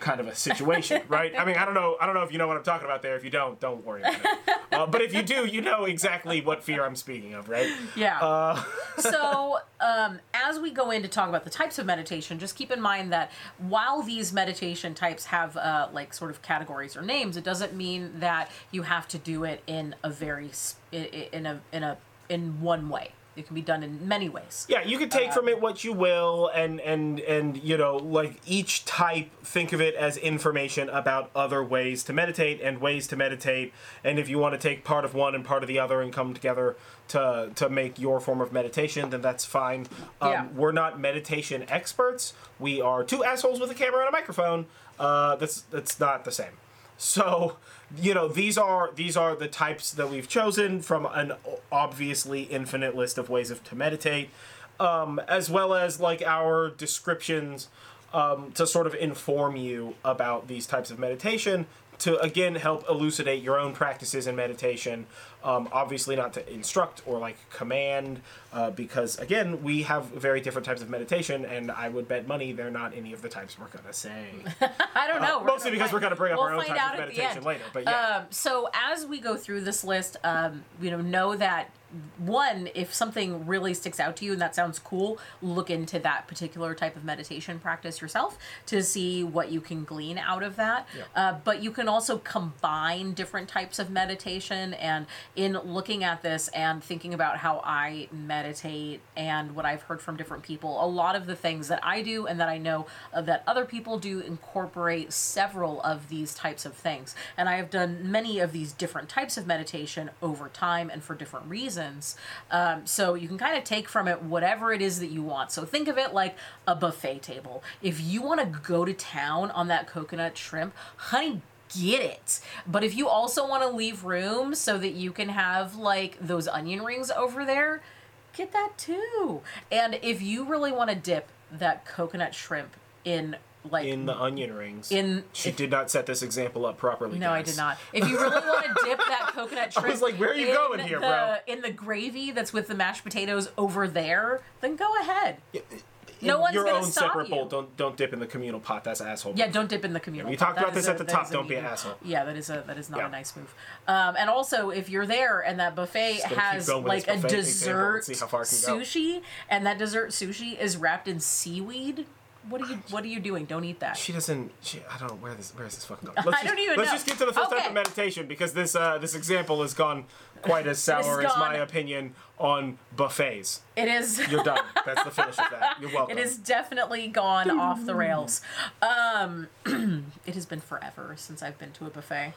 Kind of a situation, right? I mean, I don't know. I don't know if you know what I'm talking about there. If you don't, don't worry about it. Uh, but if you do, you know exactly what fear I'm speaking of, right? Yeah. Uh, so, um, as we go in to talk about the types of meditation, just keep in mind that while these meditation types have uh, like sort of categories or names, it doesn't mean that you have to do it in a very s- i- i- in a in a in one way. It can be done in many ways. Yeah, you can take from it what you will, and and and you know, like each type, think of it as information about other ways to meditate and ways to meditate. And if you want to take part of one and part of the other and come together to to make your form of meditation, then that's fine. Um, Yeah. We're not meditation experts. We are two assholes with a camera and a microphone. Uh, that's that's not the same. So, you know, these are these are the types that we've chosen from an obviously infinite list of ways of to meditate, um, as well as like our descriptions um, to sort of inform you about these types of meditation to again help elucidate your own practices in meditation. Um, obviously, not to instruct or like command, uh, because again, we have very different types of meditation, and I would bet money they're not any of the types we're gonna say. I don't know. Uh, mostly because find- we're gonna bring up we'll our own types of meditation later. But yeah, Um, so as we go through this list, um, you know, know that one, if something really sticks out to you and that sounds cool, look into that particular type of meditation practice yourself to see what you can glean out of that. Yeah. Uh, but you can also combine different types of meditation. And in looking at this and thinking about how I meditate and what I've heard from different people, a lot of the things that I do and that I know that other people do incorporate several of these types of things. And I have done many of these different types of meditation over time and for different reasons. Um, so you can kind of take from it whatever it is that you want. So think of it like a buffet table. If you want to go to town on that coconut shrimp, honey, get it. But if you also want to leave room so that you can have like those onion rings over there, get that too. And if you really want to dip that coconut shrimp in like in the onion rings, in- she did not set this example up properly. no, I did not. If you really want to dip that coconut shrimp, was like, where are you in going here, the, bro? In the gravy that's with the mashed potatoes over there, then go ahead. In No one's your own separate you. bowl. Don't don't dip in the communal pot. That's asshole. Yeah, don't dip in the communal. we pot. talked That about this a- at the top. Don't be an asshole. Yeah, that is a that is not Yeah. a nice move. Um, and also, if you're there and that buffet has like a buffet and dessert see how far it can go. sushi, and that dessert sushi is wrapped in seaweed, what are you what are you doing? Don't eat that. She doesn't. She, I don't know where this. Where is this fucking going? Let's I just, don't even Let's know. just get to the first type of meditation because this uh, this example has gone quite as sour as my opinion on buffets. It is. You're done. That's the finish of that. You're welcome. It has definitely gone off the rails. Um, it has been forever since I've been to a buffet.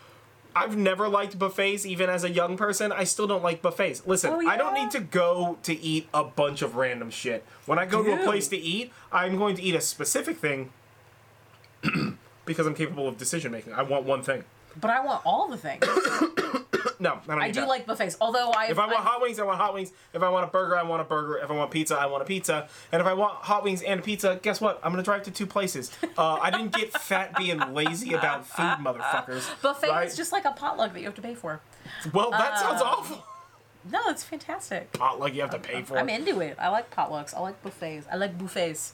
I've never liked buffets, even as a young person. I still don't like buffets. Listen, Oh, I don't need to go to eat a bunch of random shit. When I go to a place to eat, I'm going to eat a specific thing because I'm capable of decision making. I want one thing. But I want all the things. No, I don't I need do that. like buffets. Although I If I want hot wings, I want hot wings. If I want a burger, I want a burger. If I want pizza, I want a pizza. And if I want hot wings and a pizza, guess what? I'm gonna drive to two places. Uh, I didn't get fat being lazy about food, motherfuckers. buffet right? is just like a potluck that you have to pay for. Well, that sounds awful. No, it's fantastic. Potluck you have to pay for. I'm into it. I like potlucks. I like buffets. I like buffets.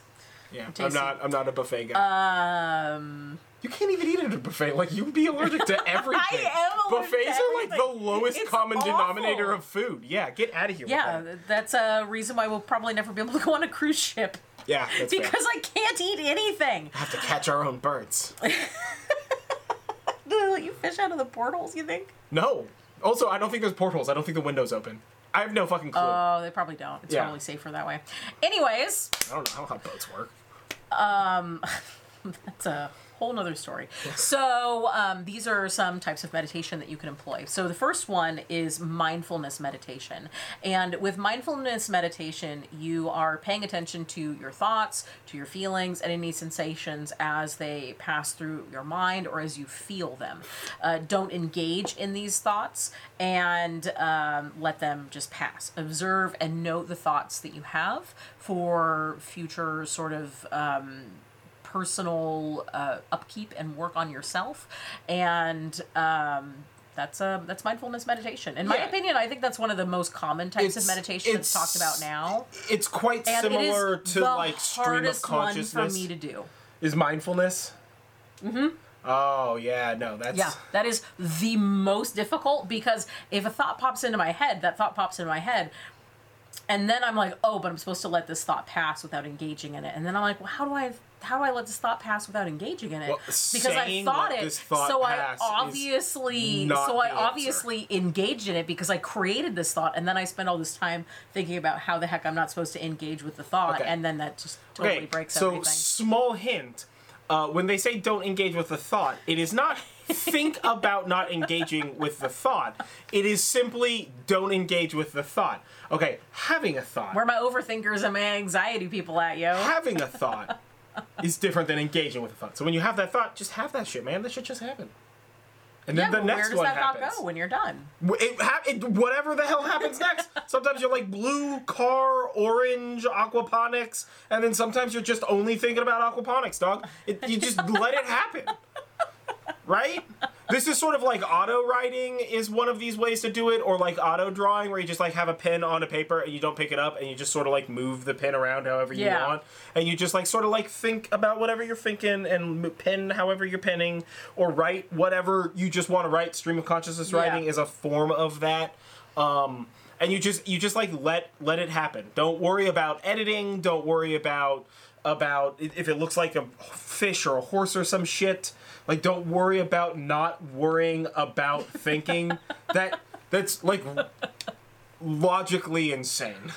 yeah, I'm tasty. not. I'm not a buffet guy. Um, you can't even eat at a buffet. Like you'd be allergic to everything. I am allergic to Buffets are like the lowest It's common denominator of food. Yeah, get out of here. yeah, With that. that's a reason why we'll probably never be able to go on a cruise ship Yeah, that's fair. because I can't eat anything. I have to catch our own birds. Do they let you fish out of the portals? You think? No. Also, I don't think there's portals. I don't think the window's open. I have no fucking clue. Oh, they probably don't. It's Yeah. totally safer that way. Anyways, I don't know. I don't know how boats work. Um, that's a whole nother story. So, um, these are some types of meditation that you can employ. So, the first one is mindfulness meditation. And with mindfulness meditation, you are paying attention to your thoughts, to your feelings, and any sensations as they pass through your mind or as you feel them. Uh, don't engage in these thoughts and um, let them just pass. Observe and note the thoughts that you have for future sort of. Um, personal uh, upkeep and work on yourself and um, that's a that's mindfulness meditation. In my Yeah. opinion, I think that's one of the most common types It's- of meditation that's talked about now. It's quite And similar it to like stream of consciousness. for me to do. Is mindfulness? Mm-hmm. Oh yeah, no, that's Yeah, that is the most difficult because if a thought pops into my head, that thought pops into my head, and then I'm like, oh, but I'm supposed to let this thought pass without engaging in it, and then I'm like, well, how do I? How do I let this thought pass without engaging in it? Well, because I thought it, thought so I obviously, so I obviously engaged in it because I created this thought, and then I spent all this time thinking about how the heck I'm not supposed to engage with the thought, Okay. and then that just totally Okay, breaks so everything. small hint. Uh, when they say don't engage with the thought, it is not think about not engaging with the thought. It is simply don't engage with the thought. Okay, having a thought. Where are my overthinkers and my anxiety people at, yo? having a thought is different than engaging with a thought. So when you have that thought, just have that shit, man. That shit just happened. And then yeah, the next where does that happens. thought go when you're done? It, ha- it, whatever the hell happens next. Sometimes you're like blue, car, orange, aquaponics, and then sometimes you're just only thinking about aquaponics, dog. It, you just let it happen. Right? This is sort of like auto writing is one of these ways to do it, or like auto drawing where you just like have a pen on a paper and you don't pick it up and you just sort of like move the pen around however you Yeah. want. And you just like sort of like think about whatever you're thinking and pen however you're penning or write whatever you just want to write. Stream of consciousness Yeah. writing is a form of that. Um, and you just you just like let let it happen. Don't worry about editing. Don't worry about about if it looks like a fish or a horse or some shit. Like don't worry about not worrying about thinking. that that's like logically insane.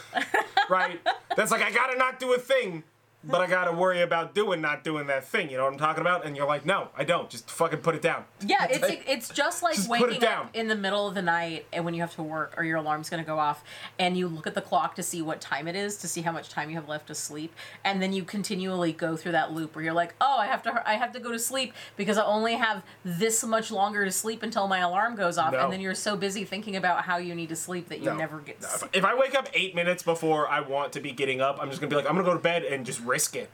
Right? That's like I gotta not do a thing, but I gotta worry about doing not doing that thing. You know what I'm talking about? And you're like, no, I don't. Just fucking put it down. Yeah, it's like- it's just like Just waking up in the middle of the night and when you have to work or your alarm's to go off and you look at the clock to see what time it is to see how much time you have left to sleep and then you continually go through that loop where you're like, "Oh, I have to I have to go to sleep because I only have this much longer to sleep until my alarm goes off." No. And then you're so busy thinking about how you need to sleep that you No. never get No, sleep. If I wake up eight minutes before I want to be getting up, I'm just gonna be like, I'm gonna go to bed and just risk it.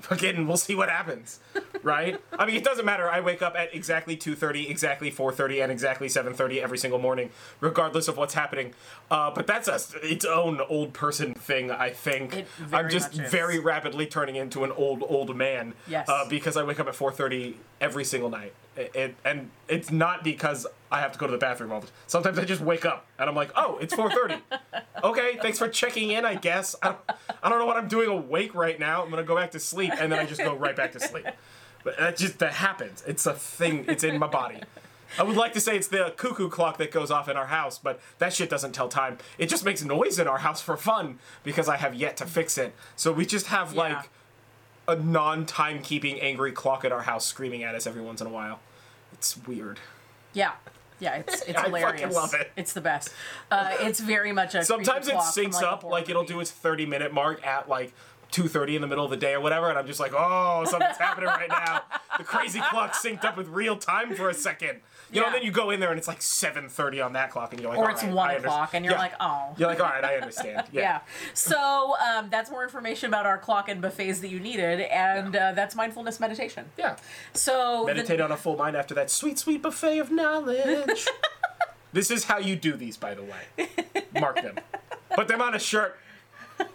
Fucking, we'll see what happens, right? I mean, it doesn't matter. I wake up at exactly 2:30, exactly 4:30, and exactly 7:30 every single morning, regardless of what's happening. Uh, but that's its own old person thing, I think. I'm just very rapidly turning into an old old man. Yes. Uh, because I wake up at 4:30 every single night. It, and it's not because I have to go to the bathroom all the time. Sometimes I just wake up and I'm like, oh, it's 4:30. okay, thanks for checking in. I guess I don't, I don't know what I'm doing awake right now. I'm gonna go back to sleep, and then I just go right back to sleep. But that just that happens. It's a thing. It's in my body. I would like to say it's the cuckoo clock that goes off in our house, but that shit doesn't tell time. It just makes noise in our house for fun because I have yet to fix it. So we just have Yeah. like a non-timekeeping angry clock at our house screaming at us every once in a while. It's weird. Yeah. Yeah, it's it's I fucking love it. It's the best. Uh, it's very much a Sometimes creepy it from, syncs a up, horror like it'll movie. do its 30 minute mark at like 2.30 in the middle of the day or whatever, and I'm just like, oh, something's happening right now. The crazy clock synced up with real time for a second. You know, Yeah. then you go in there and it's like 7.30 on that clock, and you're like, or it's right, one o'clock, and you're Yeah. like, oh. You're like, all right, I understand. Yeah. Yeah. So um, that's more information about our clock and buffets that you needed, and uh, that's mindfulness meditation. Yeah. So the- Meditate on a full mind after that sweet, sweet buffet of knowledge. this is how you do these, by the way. Mark them. Put them on a shirt.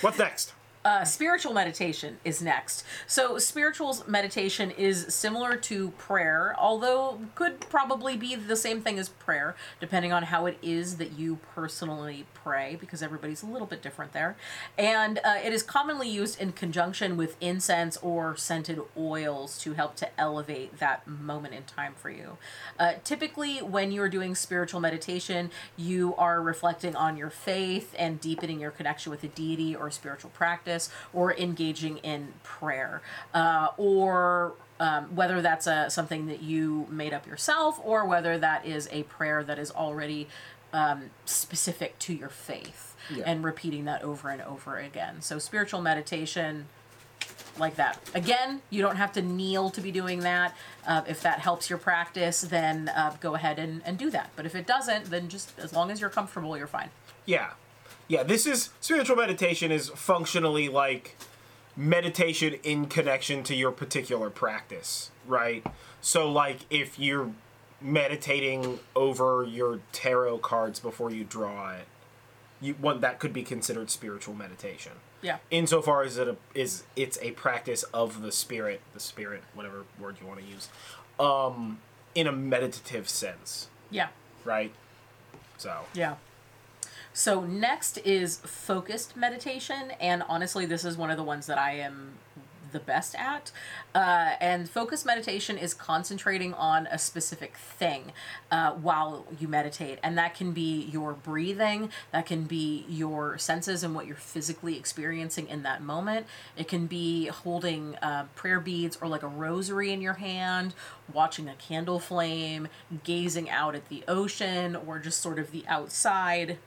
What's next? Uh, spiritual meditation is next. So, spiritual meditation is similar to prayer, although could probably be the same thing as prayer, depending on how it is that you personally pray, because everybody's a little bit different there. And uh, it is commonly used in conjunction with incense or scented oils to help to elevate that moment in time for you. Uh, typically, when you're doing spiritual meditation, you are reflecting on your faith and deepening your connection with a deity or spiritual practice, or engaging in prayer, uh, or um, whether that's a, something that you made up yourself, or whether that is a prayer that is already um, specific to your faith, Yeah. and repeating that over and over again. So, spiritual meditation like that. Again, you don't have to kneel to be doing that. Uh, if that helps your practice, then uh, go ahead and, and do that. But if it doesn't, then just as long as you're comfortable, you're fine. Yeah. Yeah, this is spiritual meditation is functionally like meditation in connection to your particular practice, right? So like if you're meditating over your tarot cards before you draw it, you one that could be considered spiritual meditation. Yeah. Insofar as it a, is it's a practice of the spirit, the spirit, whatever word you want to use, um, in a meditative sense, Yeah. right? So Yeah. So next is focused meditation, and honestly, this is one of the ones that I am the best at. Uh, and focused meditation is concentrating on a specific thing uh, while you meditate, and that can be your breathing, that can be your senses and what you're physically experiencing in that moment. It can be holding uh, prayer beads or like a rosary in your hand, watching a candle flame, gazing out at the ocean, or just sort of the outside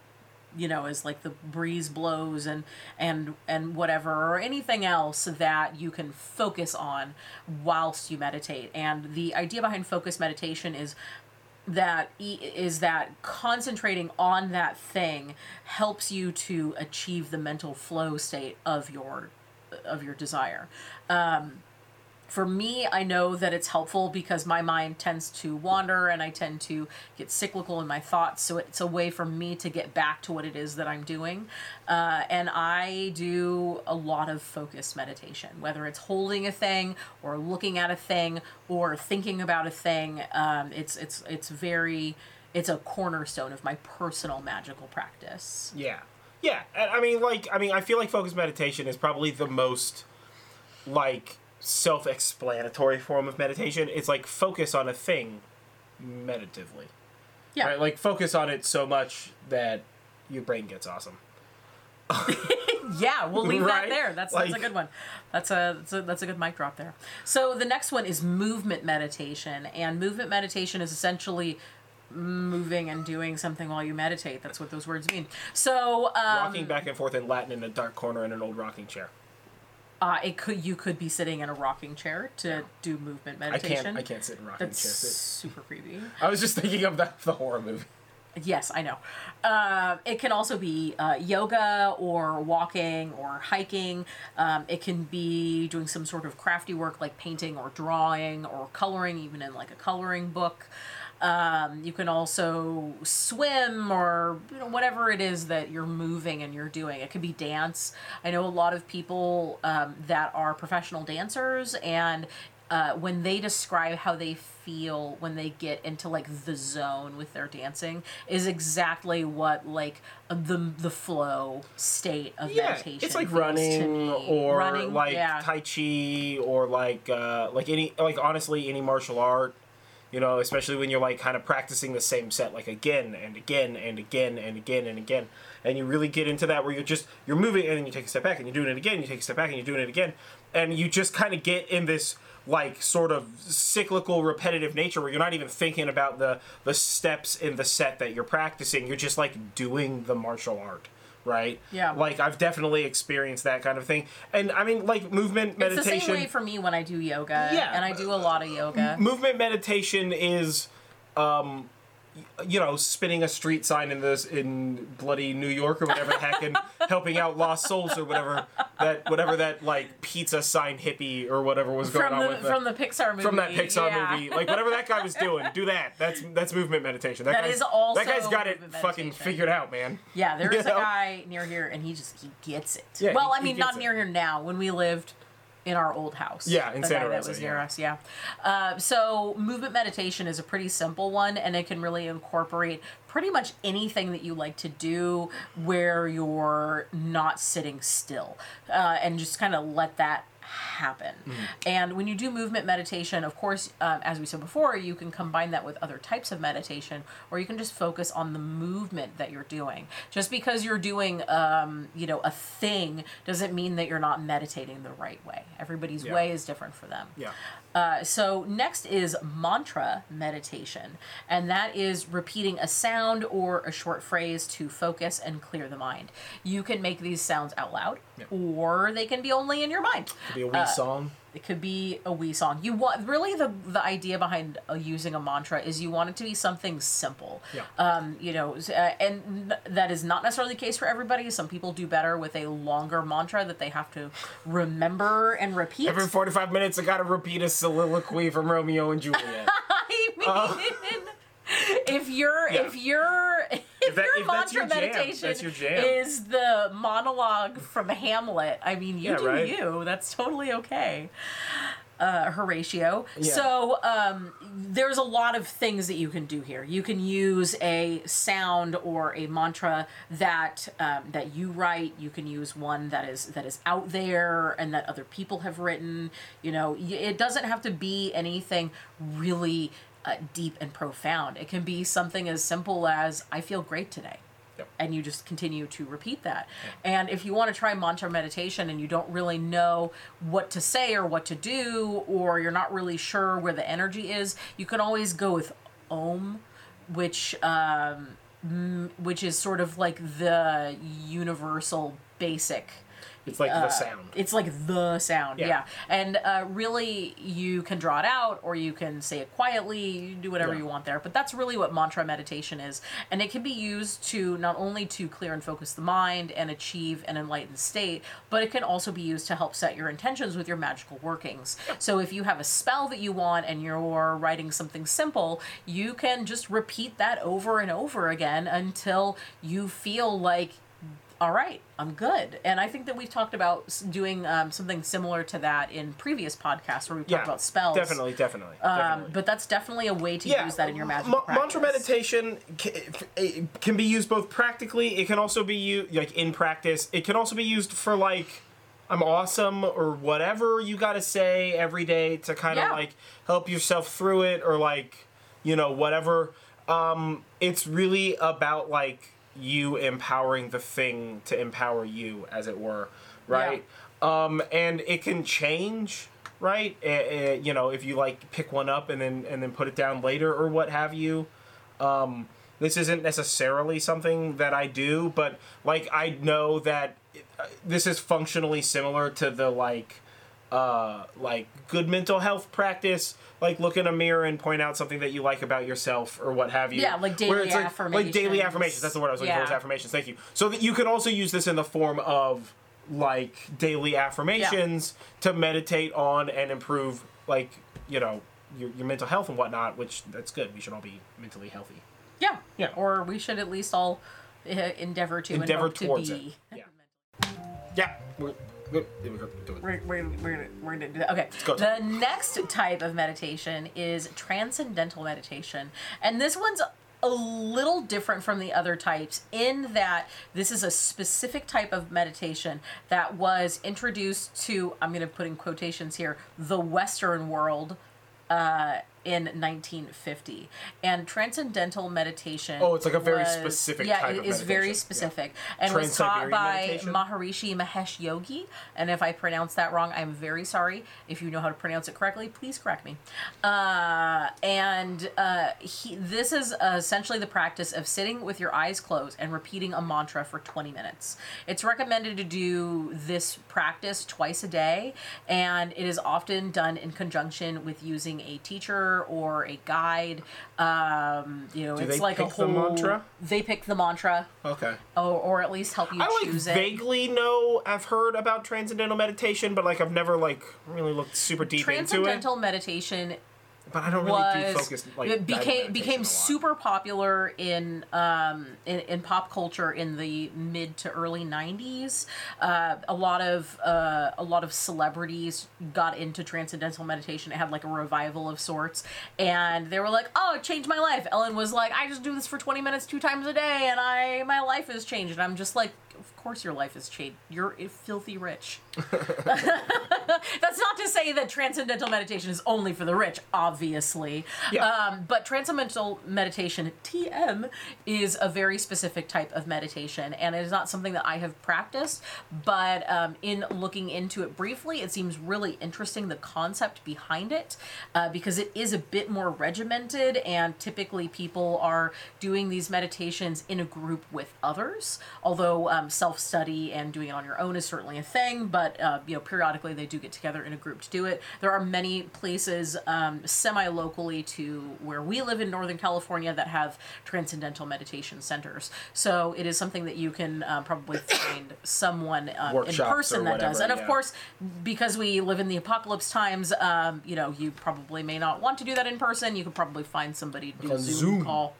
you know as like the breeze blows and and and whatever or anything else that you can focus on whilst you meditate. And the idea behind focus meditation is that e- that concentrating on that thing helps you to achieve the mental flow state of your of your desire um, for me, I know that it's helpful because my mind tends to wander and I tend to get cyclical in my thoughts. So it's a way for me to get back to what it is that I'm doing. Uh, and I do a lot of focused meditation, whether it's holding a thing or looking at a thing or thinking about a thing. Um, it's it's it's very it's a cornerstone of my personal magical practice. Yeah. Yeah. I mean, like, I mean, I feel like focused meditation is probably the most, like, self explanatory form of meditation. It's like focus on a thing meditatively. Yeah. Right? Like, focus on it so much that your brain gets awesome. Yeah, we'll leave Right? that there. That's that's a good one. That's a, that's a that's a good mic drop there. So the next one is movement meditation, and movement meditation is essentially moving and doing something while you meditate. That's what those words mean. So um, Walking back and forth in Latin in a dark corner in an old rocking chair. Uh, it could you could be sitting in a rocking chair to do movement meditation. I can't. I can't sit in rocking That's chairs. super creepy. I was just thinking of that the horror movie. Yes, I know. Uh, it can also be uh, yoga or walking or hiking. Um, it can be doing some sort of crafty work like painting or drawing or coloring, even in like a coloring book. Um, you can also swim or you know whatever it is that you're moving and you're doing. It could be dance. I know a lot of people um, that are professional dancers and uh, when they describe how they feel when they get into like the zone with their dancing is exactly what like the the flow state of Yeah, meditation. it's like running or running, like yeah. tai chi or like uh, like any like honestly any martial art. You know, especially when you're like kind of practicing the same set like again and again and again and again and again, and you really get into that where you're just you're moving and then you take a step back and you're doing it again, you take a step back and you're doing it again, and you just kind of get in this like sort of cyclical repetitive nature where you're not even thinking about the the steps in the set that you're practicing. You're just like doing the martial art right Yeah. like i've definitely experienced that kind of thing and i mean like movement meditation. It's the same way for me when I do yoga. Yeah. and I do a lot of yoga. movement meditation is um you know spinning a street sign in this in bloody new york or whatever the heck and helping out lost souls or whatever that whatever that like pizza sign hippie or whatever was going From on the with from the Pixar movie. from that Pixar yeah. movie, like whatever that guy was doing, do that. That's that's movement meditation. That, That guy's, is also that guy's got it movement fucking figured out, man. Yeah, there is You a know? guy near here, and he just he gets it. Yeah, well, he- I mean, not it. near here now. When we lived in our old house, Yeah, in the Santa guy that Rosa, was near yeah. us. Yeah. Uh, so movement meditation is a pretty simple one, and it can really incorporate pretty much anything that you like to do where you're not sitting still, uh, and just kind of let that happen. Mm-hmm. And when you do movement meditation, of course, um, as we said before, you can combine that with other types of meditation, or you can just focus on the movement that you're doing. Just because you're doing, um, you know, a thing doesn't mean that you're not meditating the right way. Everybody's Yeah. way is different for them. Yeah. Uh, so next is mantra meditation, and that is repeating a sound or a short phrase to focus and clear the mind. You can make these sounds out loud, Yeah. or they can be only in your mind. Be Be a wee song. It could be a wee song. You want really the the idea behind uh, using a mantra is you want it to be something simple. Yeah. Um, you know, uh, and that is not necessarily the case for everybody. Some people do better with a longer mantra that they have to remember and repeat. Every 45 minutes, I gotta repeat a soliloquy from Romeo and Juliet. I mean, if you're. Yeah. if you're if, that- your if mantra your meditation that's your jam. is the monologue from Hamlet, I mean, you Yeah, do right. you. That's totally okay. Uh, Horatio. Yeah. So um, there's a lot of things that you can do here. You can use a sound or a mantra that um, that you write. You can use one that is that is out there and that other people have written. You know, it doesn't have to be anything really uh, deep and profound. It can be something as simple as "I feel great today." Yep. and you just continue to repeat that. And if you want to try mantra meditation and you don't really know what to say or what to do, or you're not really sure where the energy is, you can always go with Om, which um, which is sort of like the universal basic. It's like uh, the sound. It's like the sound, yeah. Yeah. And uh, really, you can draw it out or you can say it quietly, you do whatever Yeah. you want there. But that's really what mantra meditation is. And it can be used to not only to clear and focus the mind and achieve an enlightened state, but it can also be used to help set your intentions with your magical workings. So if you have a spell that you want and you're writing something simple, you can just repeat that over and over again until you feel like all right, I'm good. And I think that we've talked about doing um, something similar to that in previous podcasts where we've yeah, talked about spells. Definitely, definitely. Um, definitely. but that's definitely a way to use that in your magical ma- practice. Mantra meditation ca- it can be used both practically. It can also be used like in practice. It can also be used for like I'm awesome or whatever you got to say every day to kind of Yeah. like help yourself through it or like you know whatever. Um, it's really about like you empowering the thing to empower you, as it were, right? Um, and it can change, right? Eh, eh, you know, if you like pick one up and then and then put it down later or what have you. Um, this isn't necessarily something that I do, but like I know that uh, this is functionally similar to the like uh like good mental health practice like look in a mirror and point out something that you like about yourself or what have you. Yeah, like daily Where it's like, like daily affirmations. affirmations. That's the word i was looking for was affirmations. Thank you. So that you can also use this in the form of like daily affirmations to meditate on and improve like you know your, your mental health and whatnot which that's good. We should all be mentally healthy. Yeah. Yeah. Or we should at least all uh, endeavor to endeavor hope to towards be. it. Yeah. Yeah. We're, we're, we're gonna do it. We're, we're, we're gonna do that. Okay. go. The next type of meditation is transcendental meditation. And this one's a little different from the other types in that this is a specific type of meditation that was introduced to, I'm going to put in quotations here, the Western world uh, in 1950. And transcendental meditation. Oh, it's like a very was- specific yeah, type it is very meditation. Yeah. specific and was taught by meditation? Maharishi Mahesh Yogi. And if I pronounce that wrong, I'm very sorry. If you know how to pronounce it correctly, please correct me. Uh, and uh, he, this is essentially the practice of sitting with your eyes closed and repeating a mantra for 20 minutes. It's recommended to do this practice twice a day, and it is often done in conjunction with using a teacher or a guide. Um, you know, Do it's they like a whole. mantra? They pick the mantra, okay or, or at least help you I like choose it. vaguely know I've heard about transcendental meditation, but like I've never like really looked super deep into it. Transcendental meditation But I don't really do focus like it became became super popular in um in, in pop culture in the mid to early 90s uh, a lot of uh, a lot of celebrities got into transcendental meditation. It had like a revival of sorts. And they were like oh it changed my life. Ellen was like i just do this for 20 minutes two times a day and i my life has changed. And i'm just like course your life has changed you're filthy rich that's not to say that transcendental meditation is only for the rich, obviously. Yeah. Um, but transcendental meditation, TM, is a very specific type of meditation, and it is not something that I have practiced. But um, in looking into it briefly, it seems really interesting the concept behind it, uh, because it is a bit more regimented, and typically people are doing these meditations in a group with others. Although um, self study and doing it on your own is certainly a thing, but uh, you know periodically they do get together in a group to do it. There are many places um, semi locally to where we live in Northern California that have transcendental meditation centers. So it is something that you can uh, probably find someone uh, in person that does. whatever, And of course, because we live in the apocalypse times, um, you know, you probably may not want to do that in person. You could probably find somebody to do a Zoom, Zoom. call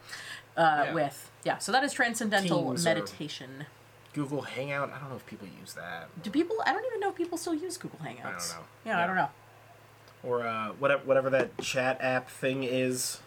uh, Yeah. with. Yeah, so that is transcendental Teams meditation. Google Hangout. I don't know if people use that. Do people? I don't even know if people still use Google Hangouts. I don't know. Yeah, Yeah. I don't know. Or uh, whatever, whatever that chat app thing is.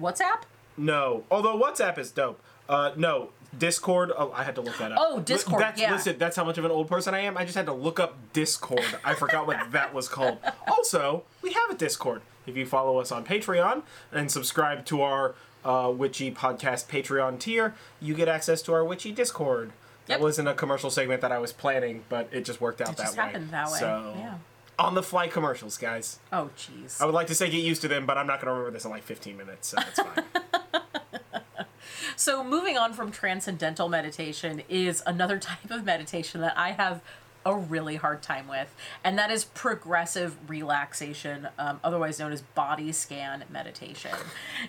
WhatsApp? No. Although WhatsApp is dope. Uh, no. Discord. Oh, I had to look that up. Oh, Discord, That's, yeah. Listen, that's how much of an old person I am. I just had to look up Discord. I forgot what that was called. Also, we have a Discord. If you follow us on Patreon and subscribe to our uh, Witchy podcast Patreon tier, you get access to our Witchy Discord. That Yep. wasn't a commercial segment that I was planning, but it just worked out It that just way. happened that way. So, Yeah. on the fly commercials, guys. Oh, jeez. I would like to say get used to them, but I'm not going to remember this in like 15 minutes, so that's fine. So, moving on from transcendental meditation is another type of meditation that I have a really hard time with, and that is progressive relaxation, um, otherwise known as body scan meditation.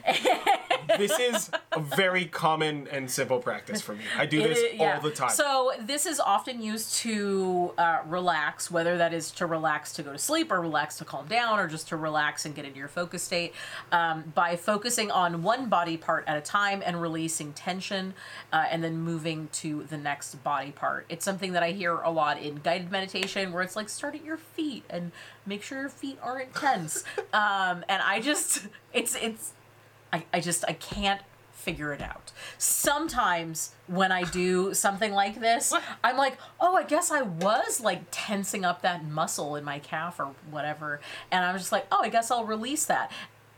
this is a very common and simple practice for me. I do this is- yeah. all the time. So this is often used to uh, relax, whether that is to relax to go to sleep, or relax to calm down, or just to relax and get into your focus state, um, by focusing on one body part at a time and releasing tension, uh, and then moving to the next body part. It's something that I hear a lot in guided meditation, where it's like start at your feet and make sure your feet aren't tense. um, and I just, it's it's I, I just I can't figure it out. Sometimes when I do something like this, I'm like, oh, I guess I was like tensing up that muscle in my calf or whatever, and I'm just like, oh, I guess I'll release that.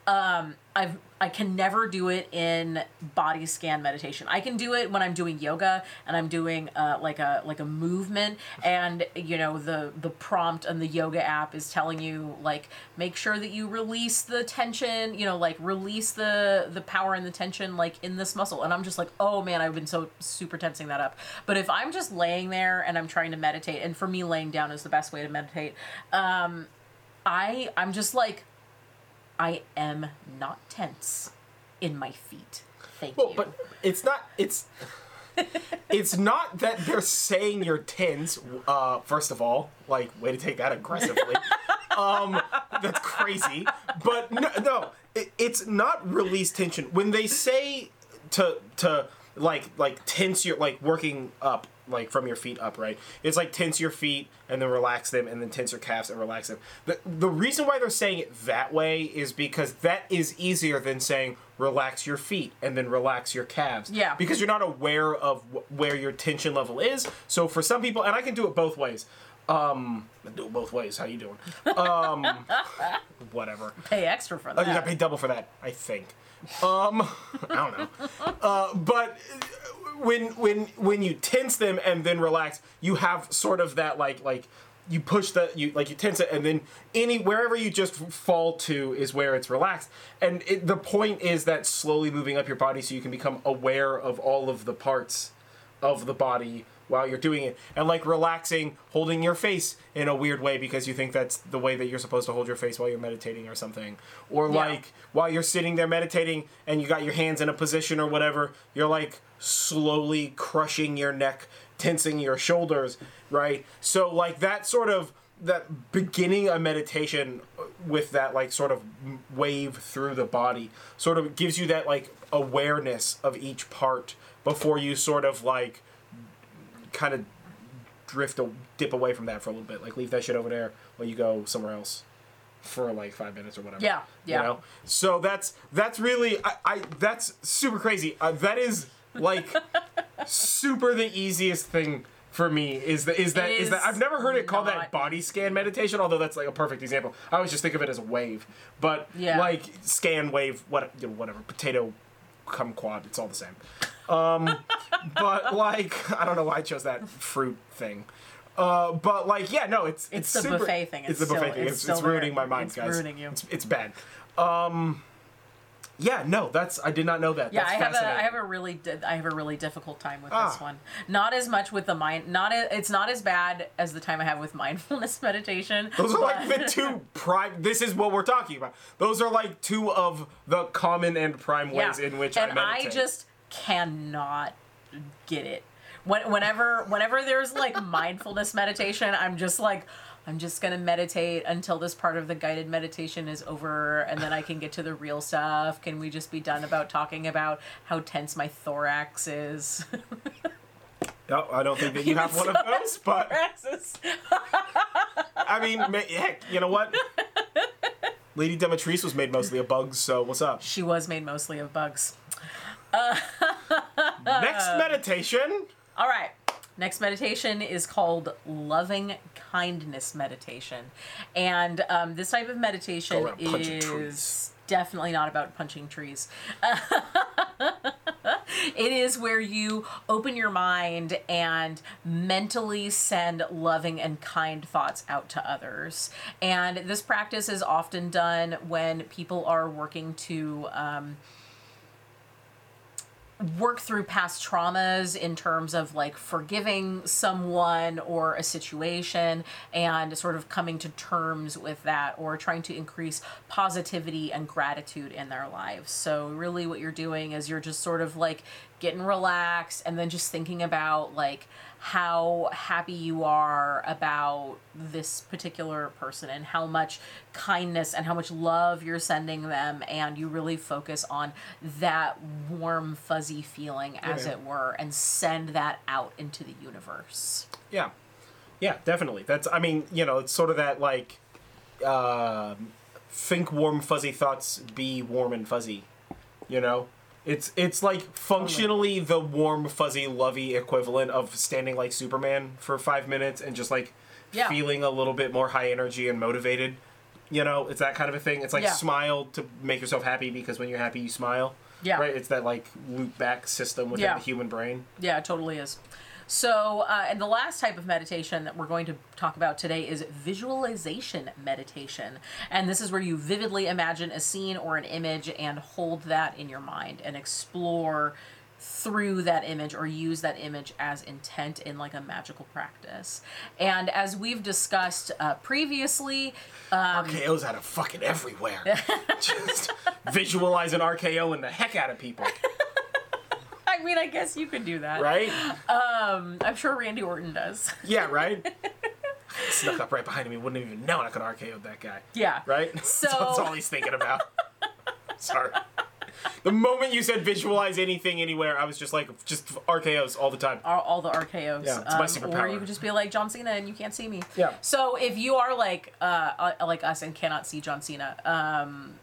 Um, I've I can never do it in body scan meditation. I can do it when I'm doing yoga and I'm doing uh, like a like a movement, and you know the the prompt on the yoga app is telling you like make sure that you release the tension, you know, like release the the power and the tension like in this muscle, and I'm just like, oh man, I've been so super tensing that up. But if I'm just laying there and I'm trying to meditate, and for me, laying down is the best way to meditate. Um, I I'm just like I am not tense in my feet. Thank you. well, you. but it's not. It's. it's not that they're saying you're tense. Uh, first of all, like way to take that aggressively. um, that's crazy. But no, no, it, it's not release tension when they say to to like like tense your like working up like from your feet up right? It's like tense your feet and then relax them and then tense your calves and relax them. The, the reason why they're saying it that way is because that is easier than saying relax your feet and then relax your calves. Yeah. because you're not aware of wh- where your tension level is. So for some people and i can do it both ways. Um I do it both ways. How you doing? Um whatever. Pay extra for that. Oh, you got to pay double for that, I think. Um, I don't know. Uh, but when when when you tense them and then relax, you have sort of that like like you push the you like you tense it and then any wherever you just fall to is where it's relaxed. And it, the point is that slowly moving up your body so you can become aware of all of the parts of the body while you're doing it and like relaxing holding your face in a weird way because you think that's the way that you're supposed to hold your face while you're meditating or something or Yeah. like while you're sitting there meditating and you got your hands in a position or whatever you're like slowly crushing your neck tensing your shoulders right so like that sort of that beginning a meditation with that like sort of wave through the body sort of gives you that like awareness of each part before you sort of like kind of drift a, dip away from that for a little bit like leave that shit over there while you go somewhere else for like five minutes or whatever Yeah, yeah. you know so that's that's really i, I that's super crazy uh, that is like super the easiest thing for me is that is that It is that is I've never heard it called that body scan meditation although that's like a perfect example I always just think of it as a wave but Yeah. like scan wave what you know, whatever potato kumquat it's all the same um but like I don't know why I chose that fruit thing uh but like yeah no it's It's it's, the super, buffet thing. It's, It's the buffet thing it's it's, it's ruining my mind It's guys ruining you. it's, it's bad um Yeah, no, that's I did not know that. Yeah, that's I have a. I have a really di- I have a really difficult time with Ah. this one. Not as much with the mind. Not a, it's not as bad as the time I have with mindfulness meditation. Those are like but- the two prime. This is what we're talking about. Those are like two of the common and prime ways in which and I meditate. just cannot get it. When, whenever whenever there's like mindfulness meditation, I'm just like I'm just gonna meditate until this part of the guided meditation is over, and then I can get to the real stuff. Can we just be done about talking about how tense my thorax is? No, I don't think that you have one of those, but I mean, heck, you know what? Lady Demetrice was made mostly of bugs, so what's up? she was made mostly of bugs. Next meditation. All right. Next meditation is called loving kindness meditation. And um, this type of meditation Go around punching is definitely not about punching trees. it is where you open your mind and mentally send loving and kind thoughts out to others. And this practice is often done when people are working to. Um, work through past traumas in terms of like forgiving someone or a situation and sort of coming to terms with that or trying to increase positivity and gratitude in their lives. So really what you're doing is you're just sort of like getting relaxed and then just thinking about like how happy you are about this particular person and how much kindness and how much love you're sending them and you really focus on that warm fuzzy feeling as Yeah. it were and send that out into the universe Yeah, yeah, definitely. That's. I mean, you know, it's sort of that like, um think warm fuzzy thoughts, be warm and fuzzy. You know, it's it's like functionally the warm fuzzy lovey equivalent of standing like Superman for five minutes and just like Yeah. feeling a little bit more high energy and motivated. You know, it's that kind of a thing. It's like Yeah. smile to make yourself happy because when you're happy, you smile. Yeah. Right. It's that like loop back system within Yeah. the human brain. Yeah, it totally is. So, uh, and the last type of meditation that we're going to talk about today is visualization meditation. And this is where you vividly imagine a scene or an image and hold that in your mind and explore through that image or use that image as intent in like a magical practice. And as we've discussed uh, previously, um, RKO's out of fucking everywhere. Just visualizing RKO and the heck out of people, I mean, I guess you could do that. right? Um, I'm sure Randy Orton does. Yeah, right? Snuck up right behind me, wouldn't even know I could RKO that guy. yeah. Right? So- That's all he's thinking about. Sorry. The moment you said visualize anything anywhere, I was just like, just RKOs all the time. all, all the RKOs. Yeah, it's my or superpower. you could just be like John Cena and you can't see me. Yeah. So if you are like uh, uh, like us and cannot see John Cena, um,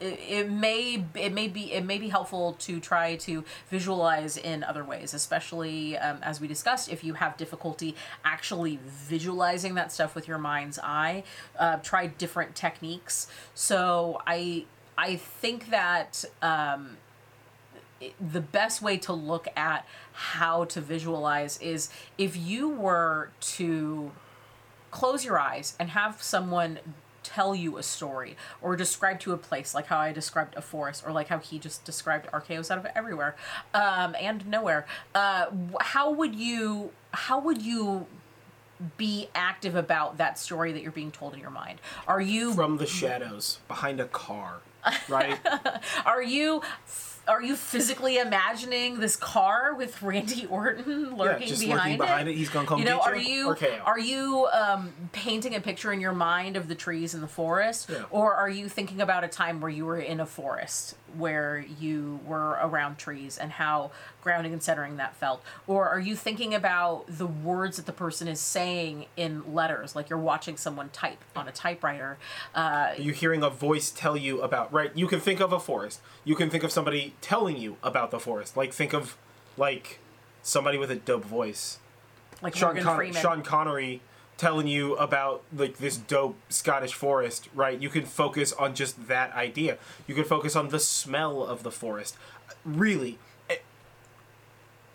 it, it may it may be it may be helpful to try to visualize in other ways, especially um, as we discussed. If you have difficulty actually visualizing that stuff with your mind's eye, uh, try different techniques. So I I think that. Um, the best way to look at how to visualize is if you were to close your eyes and have someone tell you a story or describe to a place like how I described a forest or like how he just described RKOs out of everywhere um, and nowhere uh, how would you how would you be active about that story that you're being told in your mind are you From the shadows, behind a car, right? Are you are you physically imagining this car with Randy Orton lurking yeah, just behind lurking it? behind it. He's gonna come You know, are you. you are you um, painting a picture in your mind of the trees in the forest, Yeah. or are you thinking about a time where you were in a forest where you were around trees and how grounding and centering that felt, or are you thinking about the words that the person is saying in letters, like you're watching someone type on a typewriter? Uh, You're hearing a voice tell you about, right? You can think of a forest. You can think of somebody telling you about the forest. Like, think of, like, somebody with a dope voice. like Sean, Con- Sean Connery telling you about like this dope Scottish forest, right? You can focus on just that idea. You can focus on the smell of the forest. Really, eh,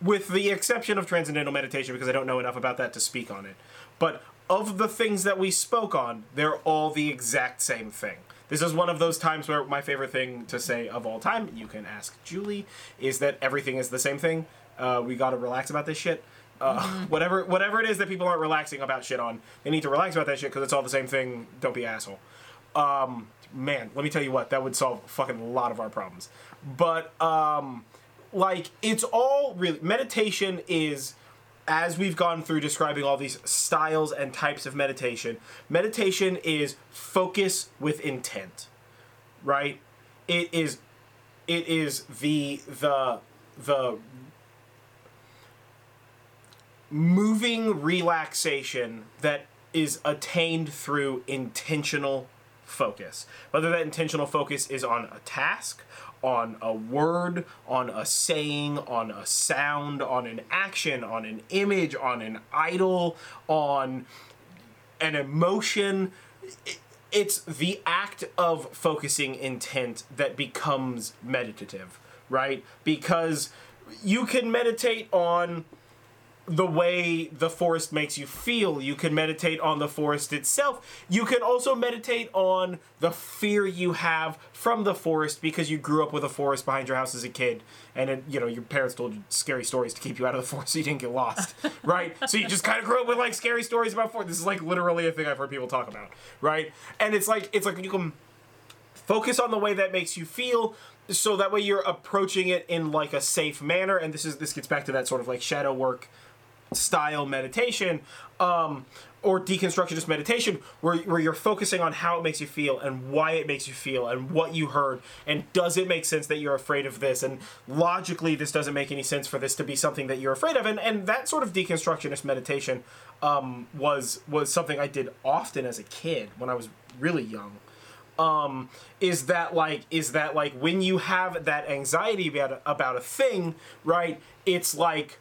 with the exception of transcendental meditation, because I don't know enough about that to speak on it. But of the things that we spoke on, they're all the exact same thing. This is one of those times where my favorite thing to say of all time, you can ask Julie, is that everything is the same thing. Uh, we gotta relax about this shit. Uh, Whatever, whatever it is that people aren't relaxing about shit on, they need to relax about that shit because it's all the same thing. Don't be asshole. Um, man, let me tell you what, that would solve fucking a lot of our problems. But um, like, it's all really meditation is as we've gone through describing all these styles and types of meditation, meditation is focus with intent, right? It is, it is the the the moving relaxation that is attained through intentional focus. Whether that intentional focus is on a task, on a word, on a saying, on a sound, on an action, on an image, on an idol, on an emotion. It's the act of focusing intent that becomes meditative, right? Because you can meditate on the way the forest makes you feel. You can meditate on the forest itself. You can also meditate on the fear you have from the forest because you grew up with a forest behind your house as a kid, and it, you know your parents told you scary stories to keep you out of the forest so you didn't get lost, right? So you just kind of grew up with like scary stories about forest. This is like literally a thing I've heard people talk about, right? And it's like it's like you can focus on the way that makes you feel so that way you're approaching it in like a safe manner and this is this gets back to that sort of like shadow work style meditation um or deconstructionist meditation where, where you're focusing on how it makes you feel and why it makes you feel and what you heard and does it make sense that you're afraid of this? And logically this doesn't make any sense for this to be something that you're afraid of. And and that sort of deconstructionist meditation um was was something I did often as a kid when I was really young. Um is that like is that like when you have that anxiety about about a thing right it's like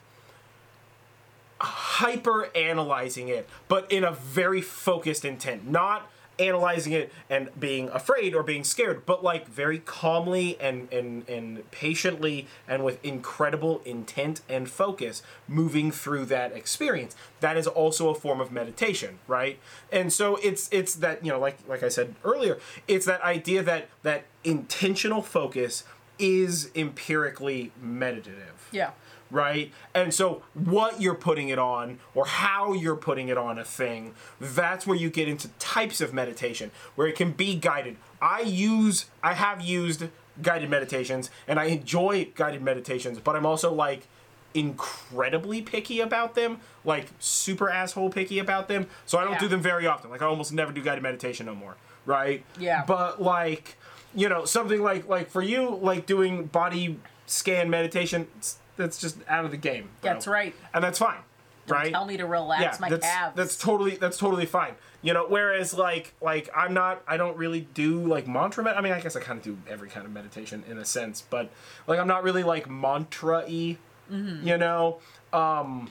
hyper analyzing it but in a very focused intent. Not analyzing it and being afraid or being scared but like very calmly and and and patiently and with incredible intent and focus moving through that experience. That is also a form of meditation right? And so it's it's that you know like like I said earlier it's that idea that that intentional focus is empirically meditative. Yeah. Right? And so what you're putting it on or how you're putting it on a thing, that's where you get into types of meditation where it can be guided. I use I have used guided meditations and I enjoy guided meditations, but I'm also like incredibly picky about them, like super asshole picky about them. So I don't Yeah. do them very often. Like I almost never do guided meditation no more, right? Yeah. But like, you know, something like like for you like doing body scan meditation, it's- that's just out of the game. bro. That's right. And that's fine. right? Tell me to relax yeah, my that's calves. that's totally that's totally fine. You know, whereas like like I'm not I don't really do like mantra. Med- I mean, I guess I kind of do every kind of meditation in a sense, but like I'm not really like mantra y. Mm-hmm. You know, um,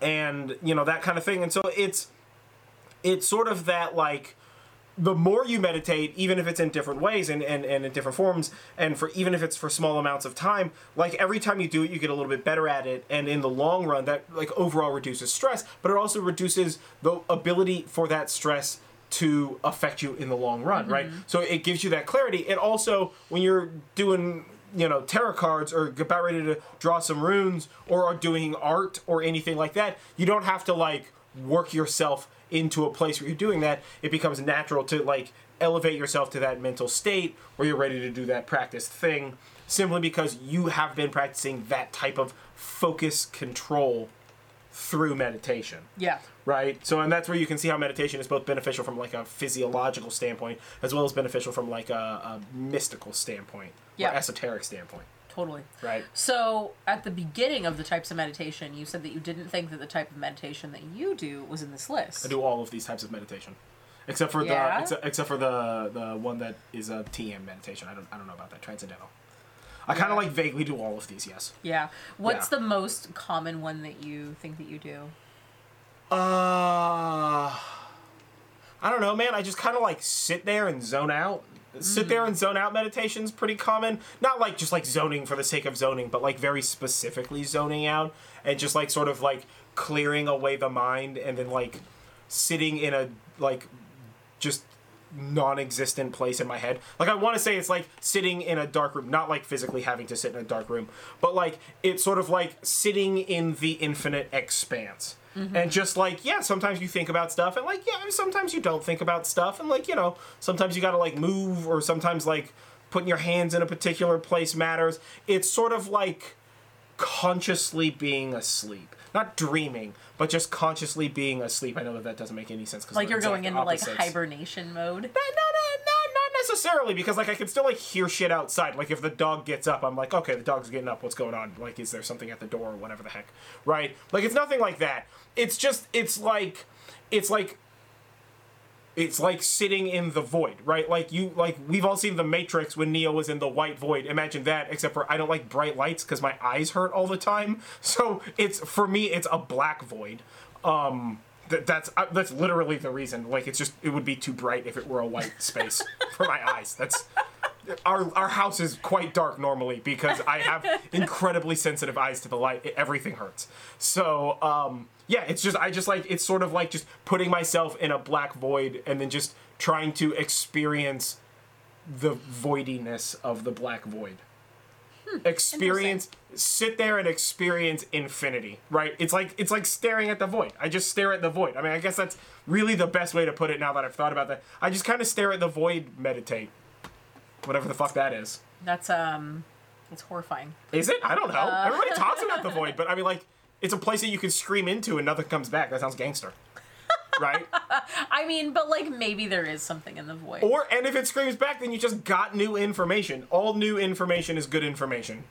and you know that kind of thing. And so it's it's sort of that like the more you meditate, even if it's in different ways and, and, and in different forms, and for even if it's for small amounts of time, like every time you do it, you get a little bit better at it, and in the long run, that like overall reduces stress, but it also reduces the ability for that stress to affect you in the long run, right? Mm-hmm. So it gives you that clarity. It also, when you're doing you know tarot cards or about ready to draw some runes or are doing art or anything like that, you don't have to like work yourself into a place where you're doing that, it becomes natural to like elevate yourself to that mental state where you're ready to do that practiced thing simply because you have been practicing that type of focus control through meditation yeah. right so and that's where you can see how meditation is both beneficial from like a physiological standpoint as well as beneficial from like a, a mystical standpoint Yeah. or esoteric standpoint Totally. right So, at the beginning of the types of meditation, you said that you didn't think that the type of meditation that you do was in this list. I do all of these types of meditation, except for Yeah? the except, except for the the one that is a TM meditation. I don't I don't know about that transcendental. I kind Yeah. of like vaguely do all of these. Yes. Yeah. What's Yeah. the most common one that you think that you do? Uh, I don't know, man. I just kind of like sit there and zone out. Sit there and zone out meditation's pretty common. Not like just like zoning for the sake of zoning, but like very specifically zoning out and just like sort of like clearing away the mind and then like sitting in a like just non-existent place in my head. Like I want to say it's like sitting in a dark room, not like physically having to sit in a dark room, but like it's sort of like sitting in the infinite expanse. Mm-hmm. And just like, yeah, sometimes you think about stuff and like, yeah, sometimes you don't think about stuff and like, you know, sometimes you got to like move or sometimes like putting your hands in a particular place matters. It's sort of like consciously being asleep. Not dreaming, but just consciously being asleep. I know that that doesn't make any sense because Like you're going into like hibernation mode. no, no, necessarily because like I can still like hear shit outside. Like if the dog gets up, I'm like, okay, the dog's getting up. What's going on? Like, is there something at the door or whatever the heck? Right? Like it's nothing like that. It's just it's like it's like it's like sitting in the void, right? Like you like we've all seen the Matrix when Neo was in the white void. Imagine that, except for I don't like bright lights because my eyes hurt all the time. So it's for me, it's a black void. Um, th- that's uh, that's literally the reason. Like it's just it would be too bright if it were a white space for my eyes. That's our our house is quite dark normally because I have incredibly sensitive eyes to the light. It, everything hurts. So um, yeah, it's just I just like it's sort of like just putting myself in a black void and then just trying to experience the voidiness of the black void. Experience sit there and experience infinity right? It's like it's like staring at the void. I just stare at the void. I mean i guess that's really the best way to put it now that i've thought about that. I just kind of stare at the void meditate. Whatever the fuck that is. That's um, it's horrifying. is it? I don't know. Everybody talks about the void but i mean like it's a place that you can scream into and nothing comes back. That sounds gangster right I mean, but like maybe there is something in the void. or and if it screams back then you just got new information all new information is good information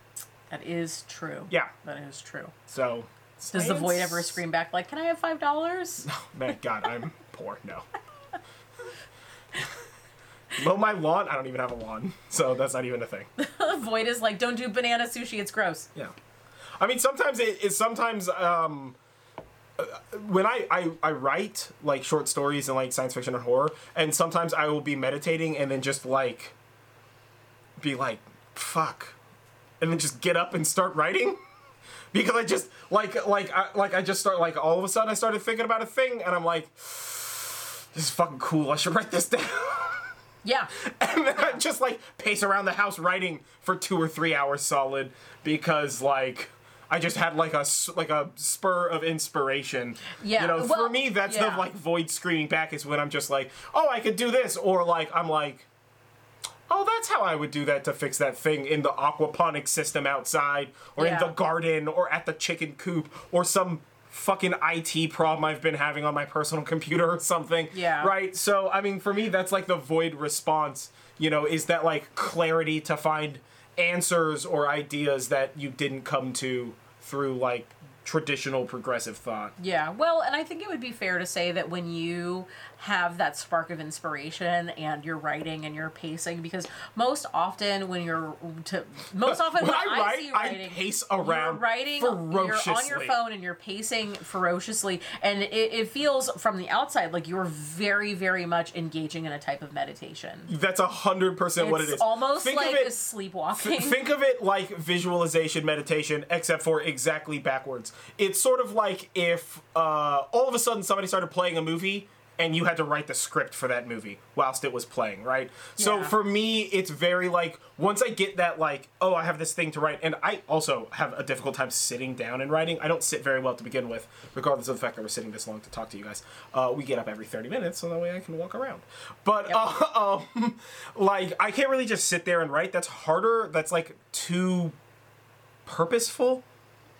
that is true. Yeah. that is true. so Does the void ever scream back like, "Can I have five dollars?" No, man, God, I'm poor. No. Mow my lawn. I don't even have a lawn, so that's not even a thing. the void is like, "Don't do banana sushi. It's gross." Yeah. I mean, sometimes it is. Sometimes um, when I, I I write like short stories and like science fiction and horror, and sometimes I will be meditating and then just like be like, "Fuck," and then just get up and start writing. Because I just like like I like I just start like all of a sudden I started thinking about a thing and I'm like, this is fucking cool. I should write this down. Yeah, and then I just like pace around the house writing for two or three hours solid because like I just had like a like a spur of inspiration. Yeah, You know, well, for me that's yeah. the like void screaming back is when I'm just like, oh, I could do this, or like I'm like. Oh, that's how I would do that to fix that thing in the aquaponics system outside, or in the garden, or at the chicken coop, or some fucking IT problem I've been having on my personal computer or something. Yeah. Right? So, I mean, for me, that's like the void response, you know, is that like clarity to find answers or ideas that you didn't come to through like traditional progressive thought. yeah. Well, and I think it would be fair to say that when you have that spark of inspiration and you're writing and you're pacing, because most often when you're to most often When when, I write, see I writing, pace you're around writing you're on your phone and you're pacing ferociously and it, it feels from the outside like you're very very much engaging in a type of meditation. That's a hundred percent what it's almost Think like it, sleepwalking. Think of it like visualization meditation, except for exactly backwards. It's sort of like if uh, all of a sudden somebody started playing a movie and you had to write the script for that movie whilst it was playing, right? So for me, it's very like once I get that like, oh, I have this thing to write, and I also have a difficult time sitting down and writing. I don't sit very well to begin with, regardless of the fact that we're sitting this long to talk to you guys. Uh, we get up every thirty minutes, so that way I can walk around. But uh, um, like I can't really just sit there and write. That's harder. That's like too purposeful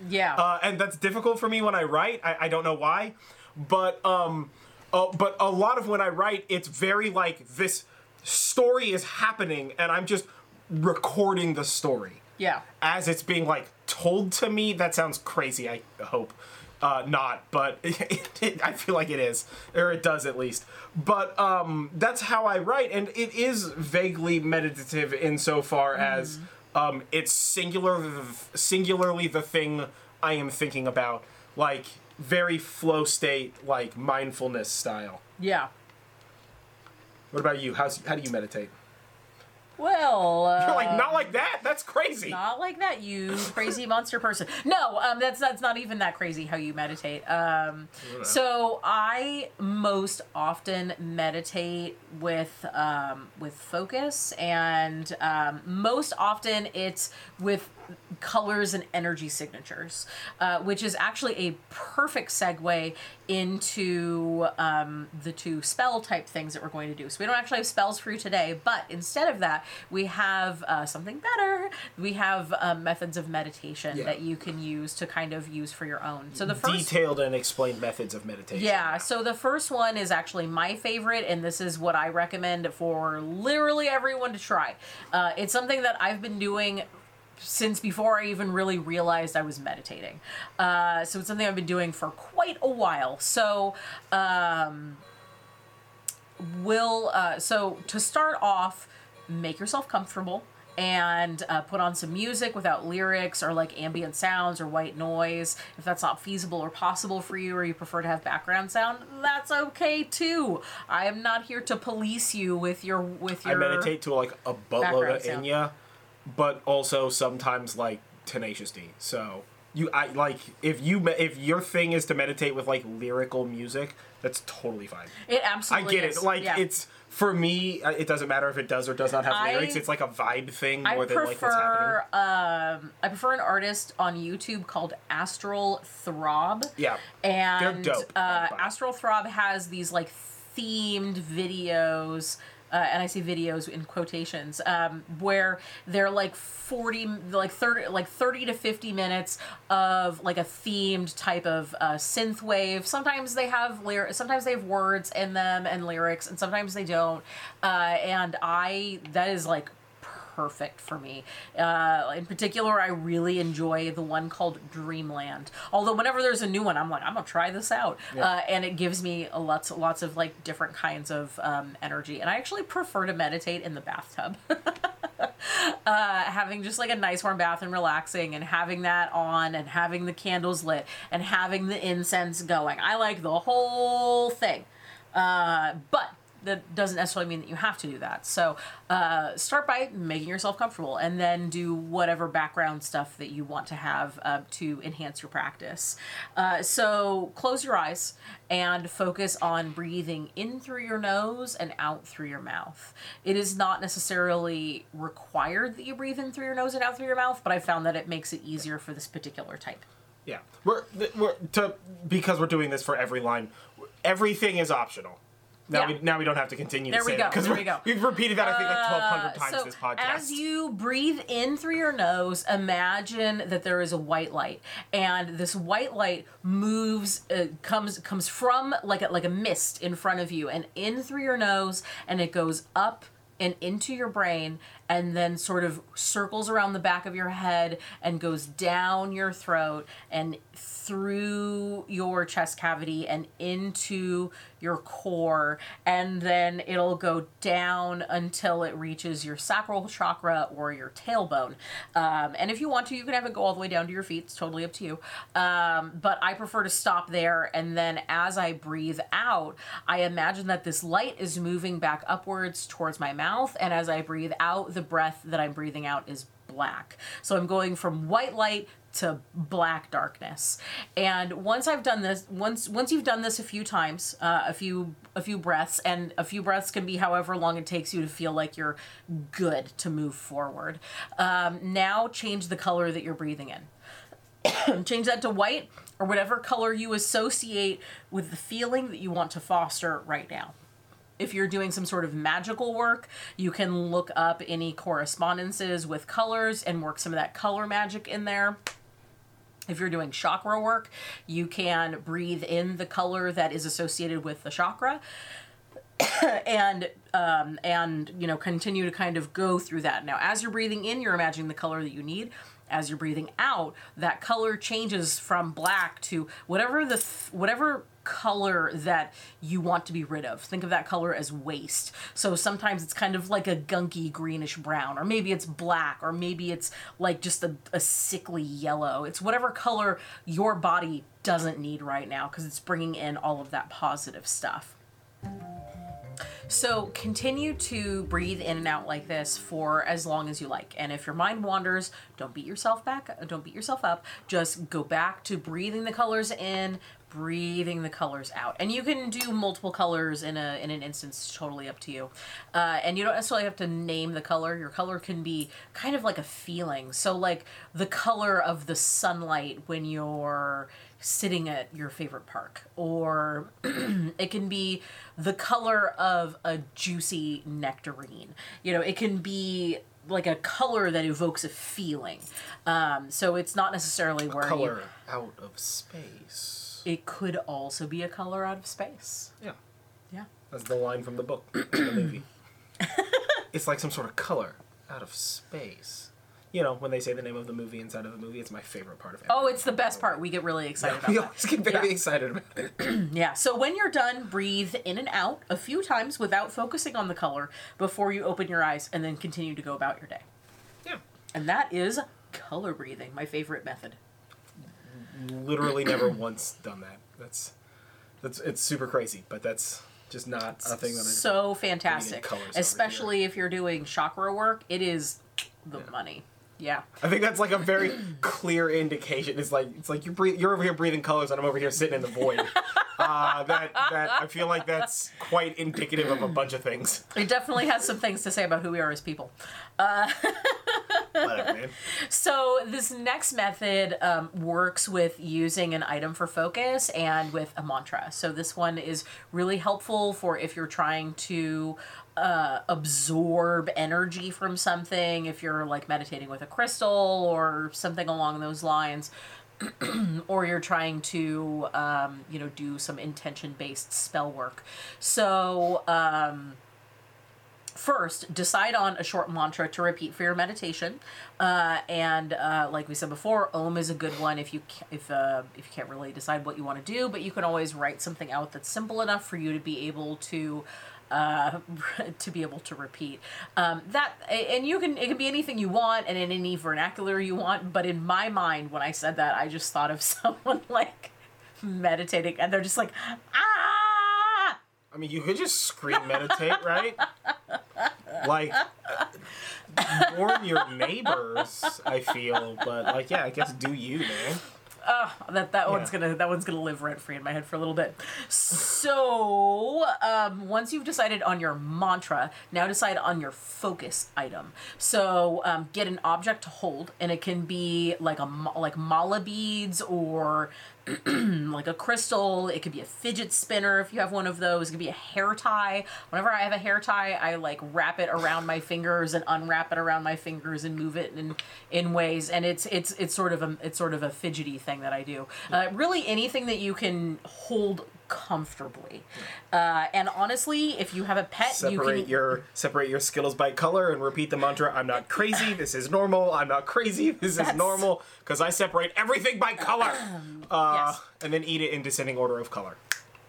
yeah uh, and that's difficult for me when I write. I, I don't know why, but um, uh, but a lot of when I write, it's very like this story is happening, and I'm just recording the story yeah as it's being like told to me. That sounds crazy. I hope uh, not, but I feel like it is, or it does at least. But um, that's how I write, and it is vaguely meditative insofar as um, it's singular, singularly the thing I am thinking about, like very flow state, like mindfulness style. yeah What about you? How's how do you meditate? Well, uh, You're like, not like that. That's crazy. not like that, you crazy monster person. No, um, that's that's not even that crazy how you meditate. Um, so I most often meditate with um, with focus, and um, most often it's with colors and energy signatures, uh, which is actually a perfect segue into um, the two spell type things that we're going to do. So we don't actually have spells for you today, but instead of that, we have uh, something better. We have uh, methods of meditation Yeah. that you can use to kind of use for your own. So the first Detailed and explained methods of meditation. yeah, so the first one is actually my favorite, and this is what I recommend for literally everyone to try. Uh, it's something that I've been doing since before I even really realized I was meditating. Uh, so it's something I've been doing for quite a while. So, um, will uh, so to start off, make yourself comfortable and uh, put on some music without lyrics or like ambient sounds or white noise. If that's not feasible or possible for you, or you prefer to have background sound, that's okay too. I am not here to police you with your with your. I meditate to like a buttload of sound. Enya, but also sometimes like Tenacious D. So you, I like if you if your thing is to meditate with like lyrical music, that's totally fine. It absolutely. I get it. Like Yeah. it's for me, uh, it doesn't matter if it does or does not have I- lyrics. It's like a vibe thing I more than like what's happening. prefer um, I prefer an artist on YouTube called Astral Throb. Yeah. and dope, Uh. Astral Throb has these like themed videos. Uh, and I say videos in quotations, um, where they're like forty, like thirty, like thirty to fifty minutes of like a themed type of uh, synth wave. Sometimes they have lyr- sometimes they have words in them and lyrics, and sometimes they don't. Uh, and I that is like perfect for me. Uh, in particular, I really enjoy the one called Dreamland. Although whenever there's a new one, I'm like, I'm gonna try this out, uh, and it gives me a lots, lots of like different kinds of um, energy. And I actually prefer to meditate in the bathtub. uh, having just like a nice warm bath and relaxing and having that on and having the candles lit and having the incense going. I like the whole thing. Uh, but that doesn't necessarily mean that you have to do that. So uh, start by making yourself comfortable and then do whatever background stuff that you want to have uh, to enhance your practice. Uh, so close your eyes and focus on breathing in through your nose and out through your mouth. It is not necessarily required that you breathe in through your nose and out through your mouth, but I found that it makes it easier for this particular type. Yeah, we're we're to because we're doing this for every line. Everything is optional. Now Yeah. we now we don't have to continue There to we say go, that there we go. we've repeated that I think like twelve hundred times so this podcast. as you breathe in through your nose, imagine that there is a white light, and this white light moves, uh, comes comes from like a, like a mist in front of you, and in through your nose, and it goes up and into your brain, and then sort of circles around the back of your head and goes down your throat and through your chest cavity and into your core. And then it'll go down until it reaches your sacral chakra or your tailbone. Um, and if you want to you can have it go all the way down to your feet. It's totally up to you. Um, but i prefer to stop there. And then as i breathe out i imagine that this light is moving back upwards towards my mouth. And as i breathe out the breath that i'm breathing out is black. So i'm going from white light to black darkness. And once i've done this once once you've done this a few times uh, a few a few breaths and a few breaths can be however long it takes you to feel like you're good to move forward. Um, now change the color that you're breathing in. Change that to white or whatever color you associate with the feeling that you want to foster right now if you're doing some sort of magical work, you can look up any correspondences with colors and work some of that color magic in there. If you're doing chakra work, you can breathe in the color that is associated with the chakra and um, and you know continue to kind of go through that. Now, as you're breathing in, you're imagining the color that you need. As you're breathing out, that color changes from black to whatever the whatever color that you want to be rid of. Think of that color as waste. So sometimes it's kind of like a gunky greenish brown, or maybe it's black, or maybe it's like just a, a sickly yellow. It's whatever color your body doesn't need right now because it's bringing in all of that positive stuff. So continue to breathe in and out like this for as long as you like. And if your mind wanders, don't beat yourself back, don't beat yourself up. Just go back to breathing the colors in, breathing the colors out. And you can do multiple colors in a in an instance, totally up to you. Uh, and you don't necessarily have to name the color. Your color can be kind of like a feeling. So like the color of the sunlight when you're sitting at your favorite park or it can be the color of a juicy nectarine you know it can be like a color that evokes a feeling um, so it's not necessarily where Color out of space. You, it could also be a color out of space Yeah. yeah That's the line from the book, the movie. it's like some sort of color out of space. You know, when they say the name of the movie inside of the movie, it's my favorite part of it. oh it's the best part we get really excited about it. we about always get very Yeah. excited about it. Yeah. So when you're done, breathe in and out a few times without focusing on the color before you open your eyes and then continue to go about your day. Yeah. And that is color breathing, my favorite method. Literally never once done that. That's that's it's super crazy, but that's just not a thing that I So fantastic. Especially if you're doing chakra work, it is the money. Yeah. I think that's like a very clear indication. It's like it's like you breathe, you're over here breathing colors, and I'm over here sitting in the void. Uh, that that I feel like that's quite indicative of a bunch of things. It definitely has some things to say about who we are as people. Whatever. So this next method um, works with using an item for focus and with a mantra. So this one is really helpful for if you're trying to uh, absorb energy from something, if you're like meditating with a crystal or something along those lines. or you're trying to um, you know do some intention based spell work so um, first decide on a short mantra to repeat for your meditation uh, and uh, like we said before om is a good one if you if uh, if you can't really decide what you want to do but you can always write something out that's simple enough for you to be able to uh, to be able to repeat um, that and you can it can be anything you want and in any vernacular you want but in my mind when i said that i just thought of someone like meditating and they're just like ah I mean, you could just scream meditate, right? Like, warn your neighbors. I feel, but like, yeah, I guess do you, man? That that one's gonna that one's gonna live rent free in my head for a little bit. So um, once you've decided on your mantra, now decide on your focus item. So um, get an object to hold, and it can be like a like mala beads or like a crystal. It could be a fidget spinner if you have one of those. It could be a hair tie. Whenever I have a hair tie, I like wrap it around my fingers and unwrap it around my fingers and move it in in ways. And it's it's it's sort of a it's sort of a fidgety thing that I do. Uh, really, anything that you can hold comfortably. Uh, and honestly, if you have a pet, you Separate can your separate your Skittles by color and repeat the mantra. I'm not crazy. This is normal. I'm not crazy. This is normal because I separate everything by color. Uh, Yes. and then eat it in descending order of color.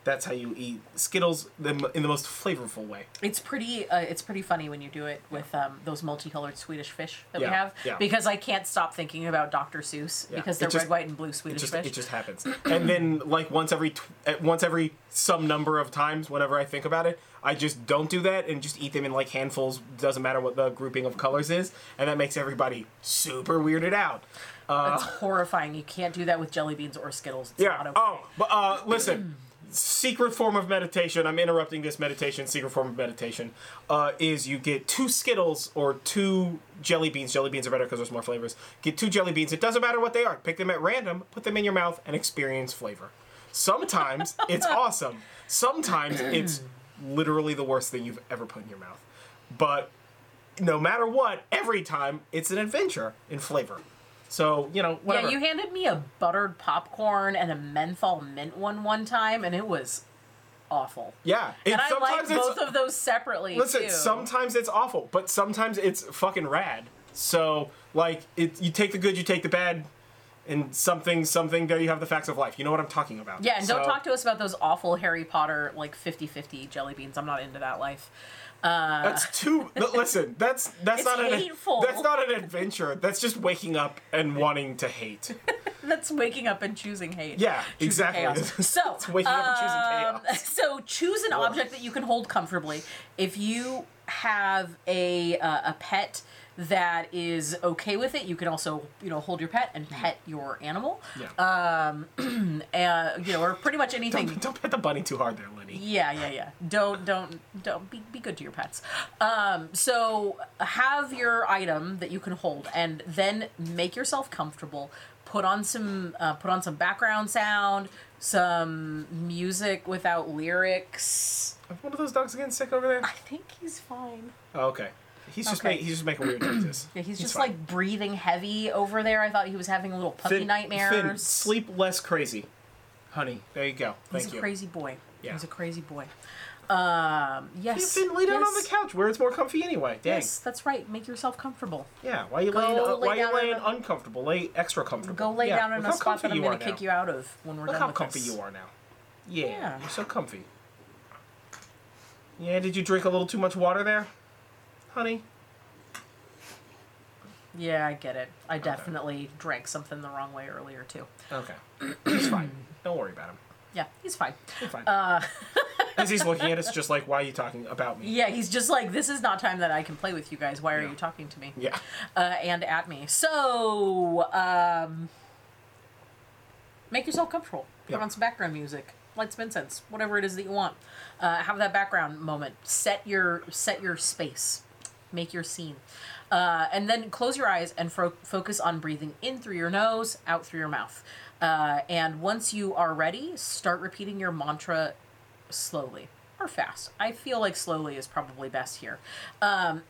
That's how you eat Skittles in the most flavorful way. It's pretty. Uh, it's pretty funny when you do it with um, those multicolored Swedish fish that Yeah, we have. yeah. Because I can't stop thinking about Dr. Seuss Yeah, because it they're just- red, white, and blue It Swedish just fish. it just happens. and then like once every tw- once every some number of times whenever I think about it, I just don't do that and just eat them in like handfuls. Doesn't matter what the grouping of colors is, and that makes everybody super weirded out. That's horrifying. You can't do that with jelly beans or Skittles. It's not Yeah. okay. Oh, but uh, listen. Secret form of meditation. I'm interrupting this meditation. Secret form of meditation uh, is you get two Skittles or two jelly beans. Jelly beans are better because there's more flavors. Get two jelly beans. It doesn't matter what they are. Pick them at random. Put them in your mouth and experience flavor. Sometimes it's awesome. Sometimes it's literally the worst thing you've ever put in your mouth. But no matter what, every time it's an adventure in flavor. So you know, whatever. Yeah, you handed me a buttered popcorn and a menthol mint one one time, and it was awful. Yeah, it, And I like both of those separately listen. too. Sometimes it's awful, but sometimes it's fucking rad. So like, it you take the good, you take the bad, and something something. There you have the facts of life. You know what I'm talking about. yeah, and don't talk to us about those awful Harry Potter like 50-50 jelly beans. I'm not into that life. That's too. no, listen, that's that's not an that's not an adventure. That's just waking up and wanting to hate. That's waking up and choosing hate. Yeah, Choosing exactly. So, It's waking up and choosing um, chaos. So choose an object that you can hold comfortably. If you have a uh, a pet that is okay with it, you can also you know hold your pet and pet your animal. Yeah. Uh, you know, or pretty much anything. don't, don't pet the bunny too hard there, Lenny. Yeah, yeah, yeah. Don't don't don't be, be good to your pets. Um, so have your item that you can hold, and then make yourself comfortable. Put on some uh, put on some background sound, some music without lyrics. Is one of those dogs getting sick over there? I think he's fine. Oh, okay. He's just Okay. make, he's just making weird noises. Yeah, he's, just fine. like breathing heavy over there. I thought he was having a little puppy Finn, nightmares. Finn, sleep less crazy, honey. There you go. Thank he's a you. crazy boy. Yeah. He's a crazy boy. Um, yes. Finn, lay down on the couch where it's more comfy anyway. Dang. Yes, that's right. Make yourself comfortable. Yeah. Why are you Go laying? Uh, lay why you laying a- uncomfortable? Lay extra comfortable. Go lay Yeah, down in look a spot that I'm going to kick you out of when we're Look done how comfy this. you are now. Yeah, Yeah. You're so comfy. Yeah. Did you drink a little too much water there, honey? Yeah, I get it. I definitely drank something the wrong way earlier too. Okay. He's fine. Don't worry about him. Yeah, he's fine. He's fine. Uh, As he's looking at us, just like, why are you talking about me? Yeah, he's just like, this is not time that I can play with you guys. Why are Yeah. you talking to me? Yeah. Uh, and at me. So, um, make yourself comfortable. Put Yeah. on some background music, light some incense, whatever it is that you want. Uh, have that background moment. Set your set your space. Make your scene. Uh, and then close your eyes and fo- focus on breathing in through your nose, out through your mouth. Uh, and once you are ready, start repeating your mantra slowly or fast. I feel like slowly is probably best here. Um,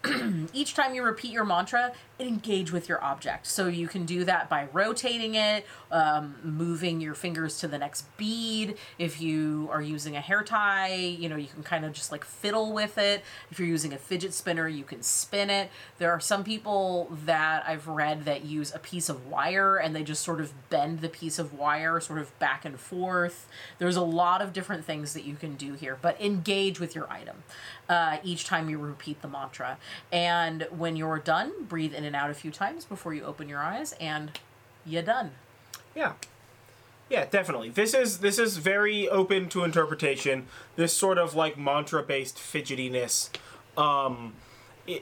each time you repeat your mantra, engage with your object. So you can do that by rotating it, um, moving your fingers to the next bead. If you are using a hair tie, you know, you can kind of just like fiddle with it. If you're using a fidget spinner, you can spin it. There are some people that I've read that use a piece of wire and they just sort of bend the piece of wire sort of back and forth. There's a lot of different things that you can do here, but engage with your item uh, each time you repeat the mantra. And when you're done, breathe in and out a few times before you open your eyes, and you're done. Yeah. Yeah, definitely. This is this is very open to interpretation. This sort of like mantra based fidgetiness. Um i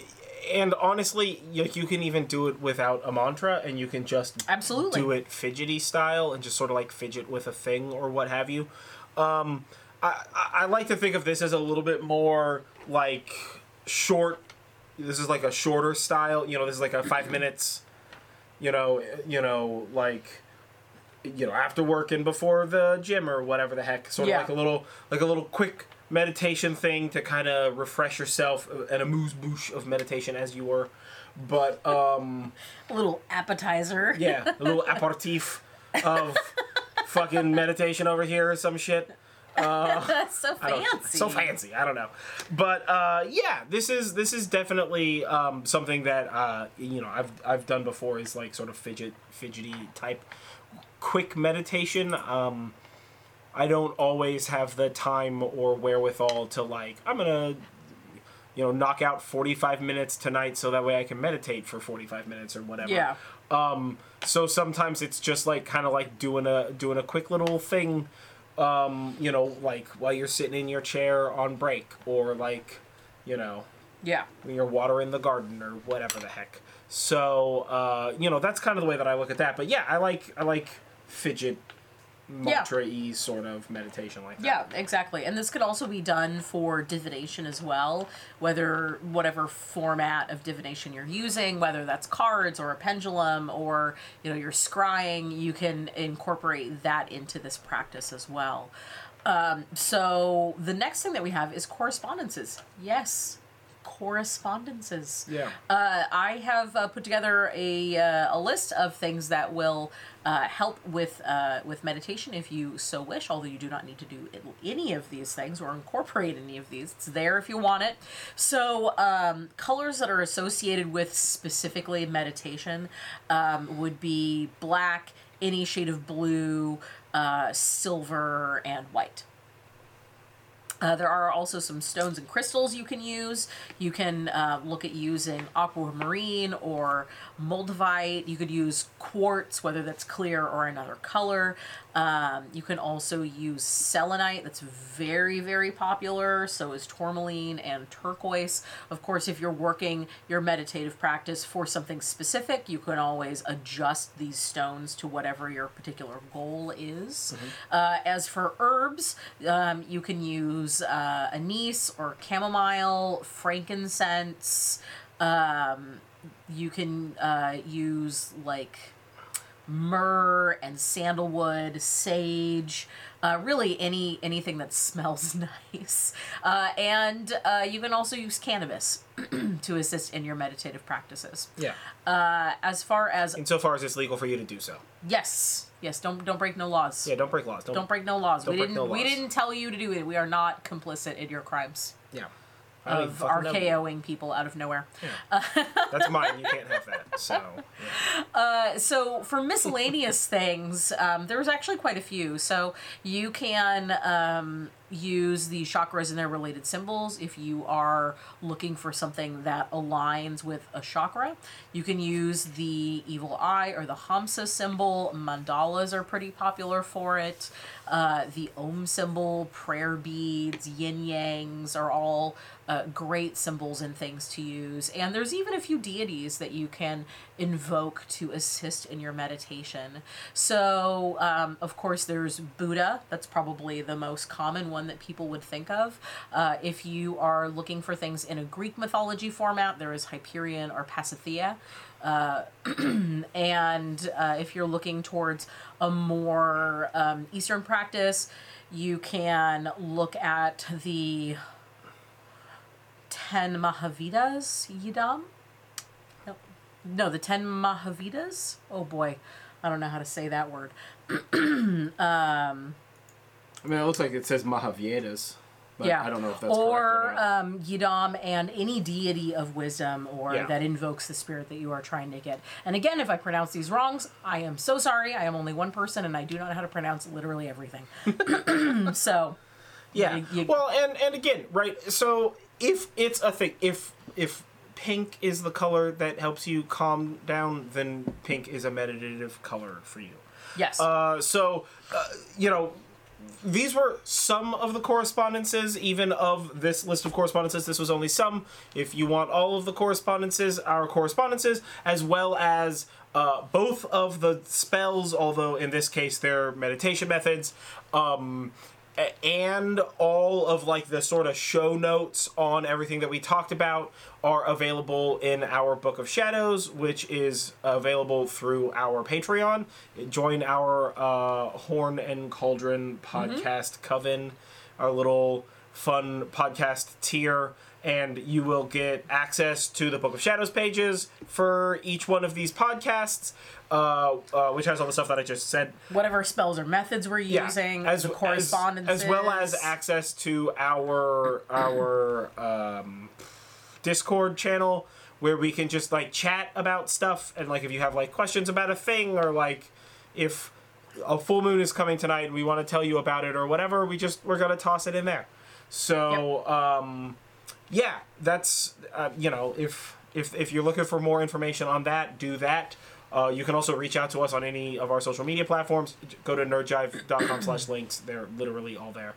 and honestly, you, you can even do it without a mantra and you can just Absolutely. do it fidgety style and just sort of like fidget with a thing or what have you. Um I, I, like to think of this as a little bit more like short this is like a shorter style, you know, this is like a 5 minutes you know, you know, like you know, after work and before the gym or whatever the heck, sort Yeah. of like a little like a little quick meditation thing to kind of refresh yourself uh, and a moose boosh of meditation as you were. But um A little appetizer. yeah, a little aperitif of fucking meditation over here or some shit. That's so fancy. So fancy. I don't know, but uh, yeah, this is this is definitely um, something that uh, you know I've I've done before. Is like sort of fidget fidgety type quick meditation. Um, I don't always have the time or wherewithal to like I'm gonna you know knock out 45 minutes tonight so that way I can meditate for 45 minutes or whatever. Yeah. Um, so sometimes it's just like kind of like doing a doing a quick little thing, um, you know, like while you're sitting in your chair on break, or like, you know, Yeah. when you're watering the garden or whatever the heck. So uh, you know, that's kind of the way that I look at that. But yeah, I like I like fidget mantra y sort of meditation like that. Yeah, exactly. And this could also be done for divination as well, whether whatever format of divination you're using, whether that's cards or a pendulum or, you know, you're scrying, you can incorporate that into this practice as well. Um, so the next thing that we have is correspondences. Yes, correspondences. Yeah. Uh, I have uh, put together a, uh, a list of things that will uh, help with uh, with meditation if you so wish. Although you do not need to do any of these things or incorporate any of these, it's there if you want it. So um, colors that are associated with specifically meditation um, would be black, any shade of blue, uh, silver, and white. Uh, there are also some stones and crystals you can use. You can uh, look at using aquamarine or moldavite. You could use quartz, whether that's clear or another color. Um, you can also use selenite, that's very, very popular. So is tourmaline and turquoise. Of course, if you're working your meditative practice for something specific, you can always adjust these stones to whatever your particular goal is. Uh, as for herbs, um, you can use uh, anise or chamomile, frankincense. Um, you can uh, use like myrrh and sandalwood, sage, uh, really any anything that smells nice. Uh, and uh, you can also use cannabis to assist in your meditative practices. Yeah. Uh, as far as Insofar as it's legal for you to do so. yes, yes, don't don't break no laws. Yeah, don't break laws. Don't, Don't break no laws. Don't we break didn't no we didn't tell you to do it. We are not complicit in your crimes Yeah. Of. RKOing people out of nowhere. That's mine. You can't have that. So. yeah. Uh, so for miscellaneous things, um, there's actually quite a few. So you can um, use the chakras and their related symbols if you are looking for something that aligns with a chakra. You can use the evil eye or the Hamsa symbol. Mandalas are pretty popular for it. Uh, the Om symbol, prayer beads, yin yangs are all uh, great symbols and things to use. And there's even a few deities that you can invoke to assist in your meditation. So, um, of course, there's Buddha. That's probably the most common one that people would think of. Uh, if you are looking for things in a Greek mythology format, there is Hyperion or Pasithea. Uh, and uh, if you're looking towards a more um, Eastern practice, you can look at the Ten Mahavidas Yidam. No, no, the Ten Mahavidas. Oh boy, I don't know how to say that word. I mean, it looks like it says Mahaviedas, but yeah, I don't know if that's or or um, Yidam and any deity of wisdom or Yeah. that invokes the spirit that you are trying to get. And again, if I pronounce these wrongs, I am so sorry. I am only one person, and I do not know how to pronounce literally everything. so Yeah. you- you- well, and and again, right? So if it's a thing, if if pink is the color that helps you calm down, then pink is a meditative color for you. yes, Uh, so uh, you know. These were some of the correspondences, even of this list of correspondences. This was only some. If you want all of the correspondences, our correspondences, as well as uh, both of the spells, although in this case they're meditation methods, um, and all of like the sort of show notes on everything that we talked about are available in our book of shadows which is available through our patreon. Join our uh, horn and cauldron podcast coven our little fun podcast tier and you will get access to the book of shadows pages for each one of these podcasts uh, uh, which has all the stuff that i just said. Whatever spells or methods we're using, as the correspondence, as, as well as access to our our um, Discord channel where we can just like chat about stuff and like if you have like questions about a thing or like if a full moon is coming tonight and we want to tell you about it or whatever we just we're gonna toss it in there. So um yeah that's uh, you know if if if you're looking for more information on that do that uh, you can also reach out to us on any of our social media platforms go to nerdjive.com slash links they're literally all there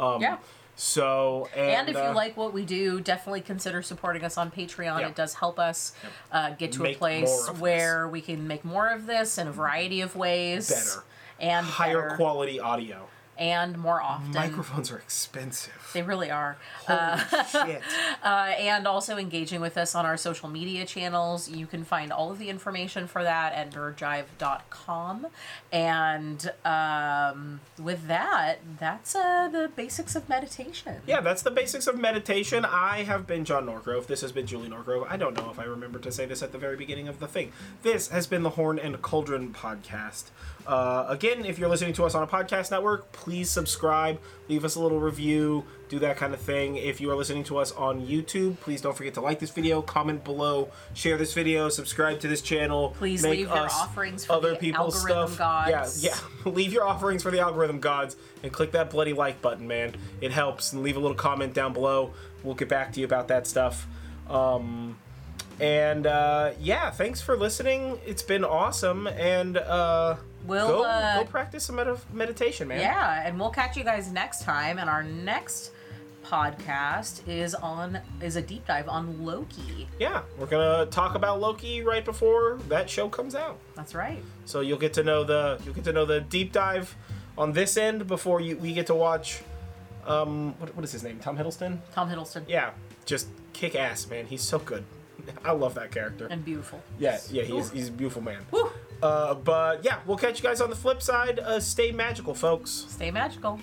um, Yeah. so and, And if you uh, like what we do, definitely consider supporting us on Patreon. Yeah. It does help us uh, get to a place where we can make more of this in a variety of ways. Better. And higher better, quality audio and more often. microphones are expensive They really are. Holy shit Uh, and also engaging with us on our social media channels. You can find all of the information for that at nerdjive.com. And um, with that, that's uh, the basics of meditation. Yeah, that's the basics of meditation. I have been John Norgrove. This has been Julie Norgrove. I don't know if I remember to say this at the very beginning of the thing. This has been the Horn and Cauldron podcast. Uh, again, if you're listening to us on a podcast network, please subscribe, leave us a little review, do that kind of thing. If you are listening to us on YouTube, please don't forget to like this video, comment below, share this video, subscribe to this channel. Please make leave your offerings for other the people's algorithm stuff. gods. Yeah, yeah. leave your offerings for the algorithm gods and click that bloody like button, man. It helps. And leave a little comment down below. We'll get back to you about that stuff. Um, and uh, yeah, thanks for listening. It's been awesome. And uh, We'll, go, uh, go practice some med- meditation, man. Yeah, and we'll catch you guys next time. And our next podcast is on is a deep dive on Loki. Yeah, we're gonna talk about Loki right before that show comes out. That's right. So you'll get to know the you'll get to know the deep dive on this end before you we get to watch. Um, what, what is his name? Tom Hiddleston. Tom Hiddleston. Yeah, just kick ass, man. He's so good. I love that character. And beautiful. Yeah, yeah, he's he's a beautiful man. Woo. Uh, but yeah, we'll catch you guys on the flip side. Uh, stay magical, folks. Stay magical.